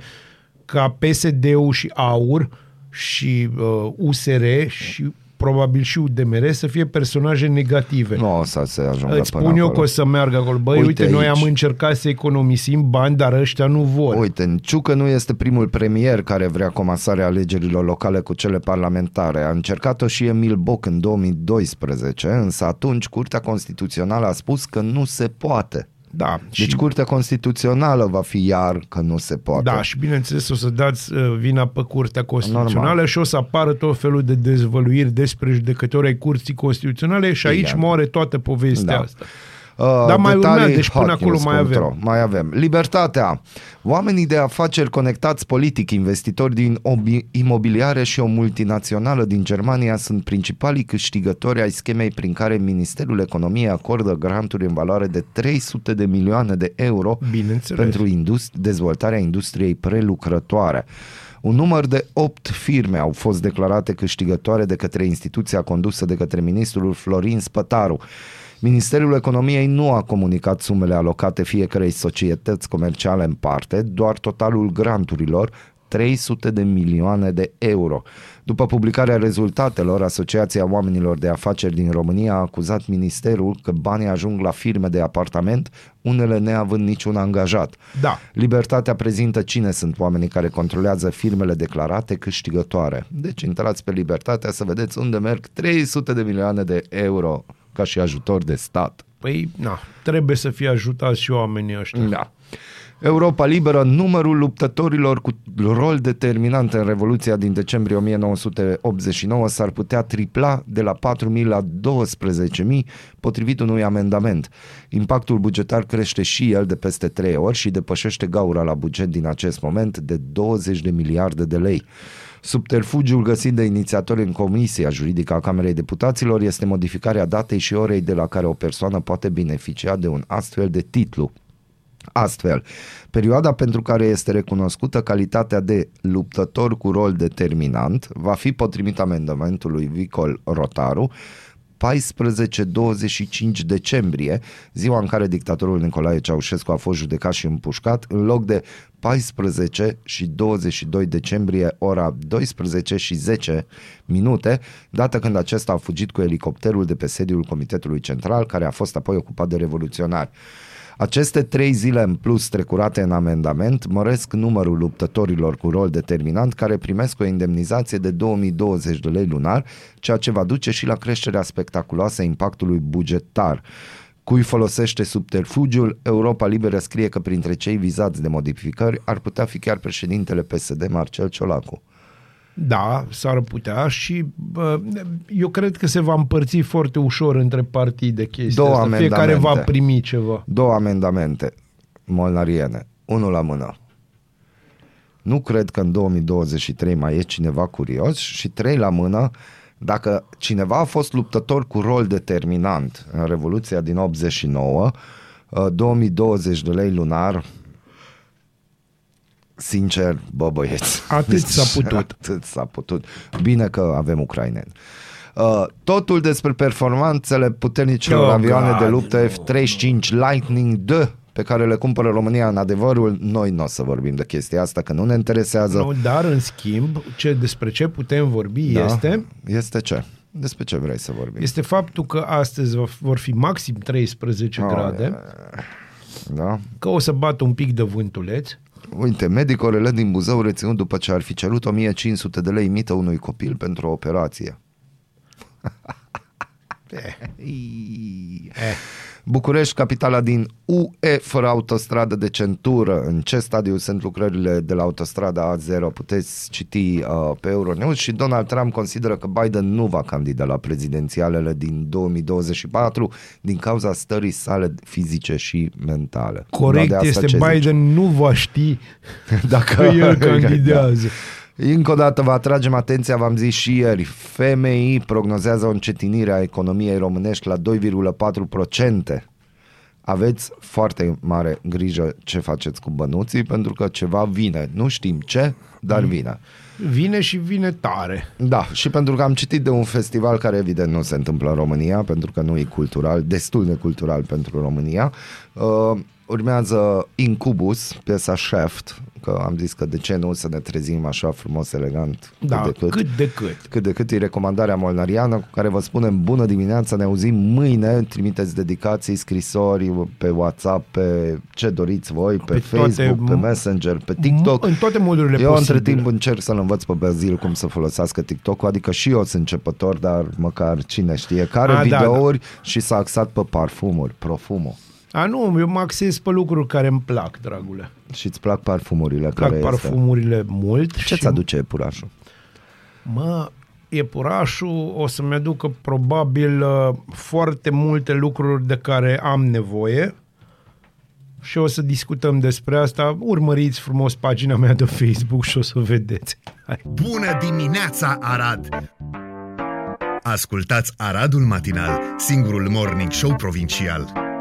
ca PSD-ul și AUR și uh, USR și probabil și UDMR să fie personaje negative. Nu o să se ajungă Îți spun eu că o să meargă acolo. Băi, uite, uite noi am încercat să economisim bani, dar ăștia nu vor. Uite, Ciucă nu este primul premier care vrea comasarea alegerilor locale cu cele parlamentare. A încercat-o și Emil Boc în 2012, însă atunci Curtea Constituțională a spus că nu se poate. Da, Deci și, Curtea Constituțională va fi iar că nu se poate. da, și bineînțeles o să dați uh, vina pe Curtea Constituțională Normal. și o să apară tot felul de dezvăluiri despre judecători ai Curții Constituționale și aici Bine. moare toată povestea Da. asta. Uh, Dar mai detalii urmează, deci până acolo mai hotnews.ro. avem. Mai avem. Libertatea. Oamenii de afaceri conectați politic, investitori din obi- imobiliare și o multinațională din Germania sunt principalii câștigători ai schemei prin care Ministerul Economiei acordă granturi în valoare de 300 de milioane de euro Bineînțeles. pentru indust- dezvoltarea industriei prelucrătoare. Un număr de 8 firme au fost declarate câștigătoare de către instituția condusă de către ministrul Florin Spătaru. Ministerul Economiei nu a comunicat sumele alocate fiecarei societăți comerciale în parte, doar totalul granturilor, 300 de milioane de euro. După publicarea rezultatelor, Asociația Oamenilor de Afaceri din România a acuzat ministerul că banii ajung la firme de apartament, unele neavând niciun angajat. Da. Libertatea prezintă cine sunt oamenii care controlează firmele declarate câștigătoare. Deci intrați pe Libertatea să vedeți unde merg 300 de milioane de euro ca și ajutor de stat. Păi, na, trebuie să fie ajutați și oamenii ăștia. Da. Europa Liberă, numărul luptătorilor cu rol determinant în Revoluția din decembrie 1989 s-ar putea tripla de la 4.000 la 12.000 potrivit unui amendament. Impactul bugetar crește și el de peste 3 ori și depășește gaura la buget din acest moment de 20 de miliarde de lei. Subterfugiul găsit de inițiatori în Comisia Juridică a Camerei Deputaților este modificarea datei și orei de la care o persoană poate beneficia de un astfel de titlu. Astfel, perioada pentru care este recunoscută calitatea de luptător cu rol determinant va fi potrivit amendamentului Vicol Rotaru 14-25 decembrie, ziua în care dictatorul Nicolae Ceaușescu a fost judecat și împușcat, în loc de 14 și 22 decembrie, ora 12 și 10 minute, dată când acesta a fugit cu elicopterul de pe sediul Comitetului Central, care a fost apoi ocupat de revoluționari. Aceste trei zile în plus trecurate în amendament măresc numărul luptătorilor cu rol determinant care primesc o indemnizație de 2020 de lei lunar, ceea ce va duce și la creșterea spectaculoasă a impactului bugetar. Cui folosește subterfugiul, Europa Liberă scrie că printre cei vizați de modificări ar putea fi chiar președintele PSD Marcel Ciolacu. Da, s-ar putea și bă, eu cred că se va împărți foarte ușor între partide chestia Două asta. Fiecare va amendamente. primi ceva. Două amendamente molnariene, unul la mână. Nu cred că în 2023 mai e cineva curios și trei la mână, dacă cineva a fost luptător cu rol determinant în Revoluția din 89, uh, 2020 de lei lunar, sincer, bă băieți. Atât s-a putut. Atât s-a putut. Bine că avem ucraineni. Uh, totul despre performanțele puternicilor Oh, avioane God, de luptă no. F-35 Lightning D pe care le cumpără România în adevărul, noi nu o să vorbim de chestia asta, că nu ne interesează. Nu, dar, în schimb, ce, despre ce putem vorbi Da. este, Este ce? Despre ce vrei să vorbim? este faptul că astăzi va- vor fi maxim 13 Oh, grade, Da? că o să bată un pic de vântuleț. Uite, medic orele din Buzău reținut după ce ar fi cerut 1500 de lei mită unui copil pentru o operație. Eh, București, capitala din UE, fără autostradă de centură. În ce stadiu sunt lucrările de la autostrada A0? Puteți citi uh, pe Euronews și Donald Trump consideră că Biden nu va candida la prezidențialele din 2024 din cauza stării sale fizice și mentale. corect Da, de asta este, ce zici? Biden nu va ști Dacă că el candidează. Încă o dată vă atragem atenția, v-am zis și ieri, FMI prognozează o încetinire a economiei românești la 2,4%. Aveți foarte mare grijă ce faceți cu bănuții, pentru că ceva vine. Nu știm ce, dar vine. Vine și vine tare. Da, și pentru că am citit de un festival care evident nu se întâmplă în România, pentru că nu e cultural, destul de cultural pentru România. Uh, urmează Incubus, piesa Shaft, că am zis că de ce nu să ne trezim așa frumos, elegant, Da, cât de cât. cât de cât. Cât de cât e recomandarea molnariană cu care vă spunem bună dimineața, ne auzim mâine, trimiteți dedicații, scrisori pe WhatsApp, pe ce doriți voi, pe, Pe toate- Facebook, pe Messenger, pe TikTok. În toate modurile Eu posibile. între timp încerc să-l învăț pe Bazil cum să folosească TikTok-ul, adică și eu sunt începător, dar măcar cine știe, care A, da, videouri și s-a axat pe parfumuri, profumul. A, nu, eu mă axez pe lucruri care îmi plac, dragule. Și îți plac parfumurile Îmi plac care parfumurile mult. Este. Ce și, ți aduce epurașul? Mă, iepurașul o să-mi aducă probabil uh, foarte multe lucruri de care am nevoie și o să discutăm despre asta. Urmăriți frumos pagina mea de Facebook și o să vedeți. Hai. Bună dimineața, Arad! Ascultați Aradul Matinal, singurul morning show provincial.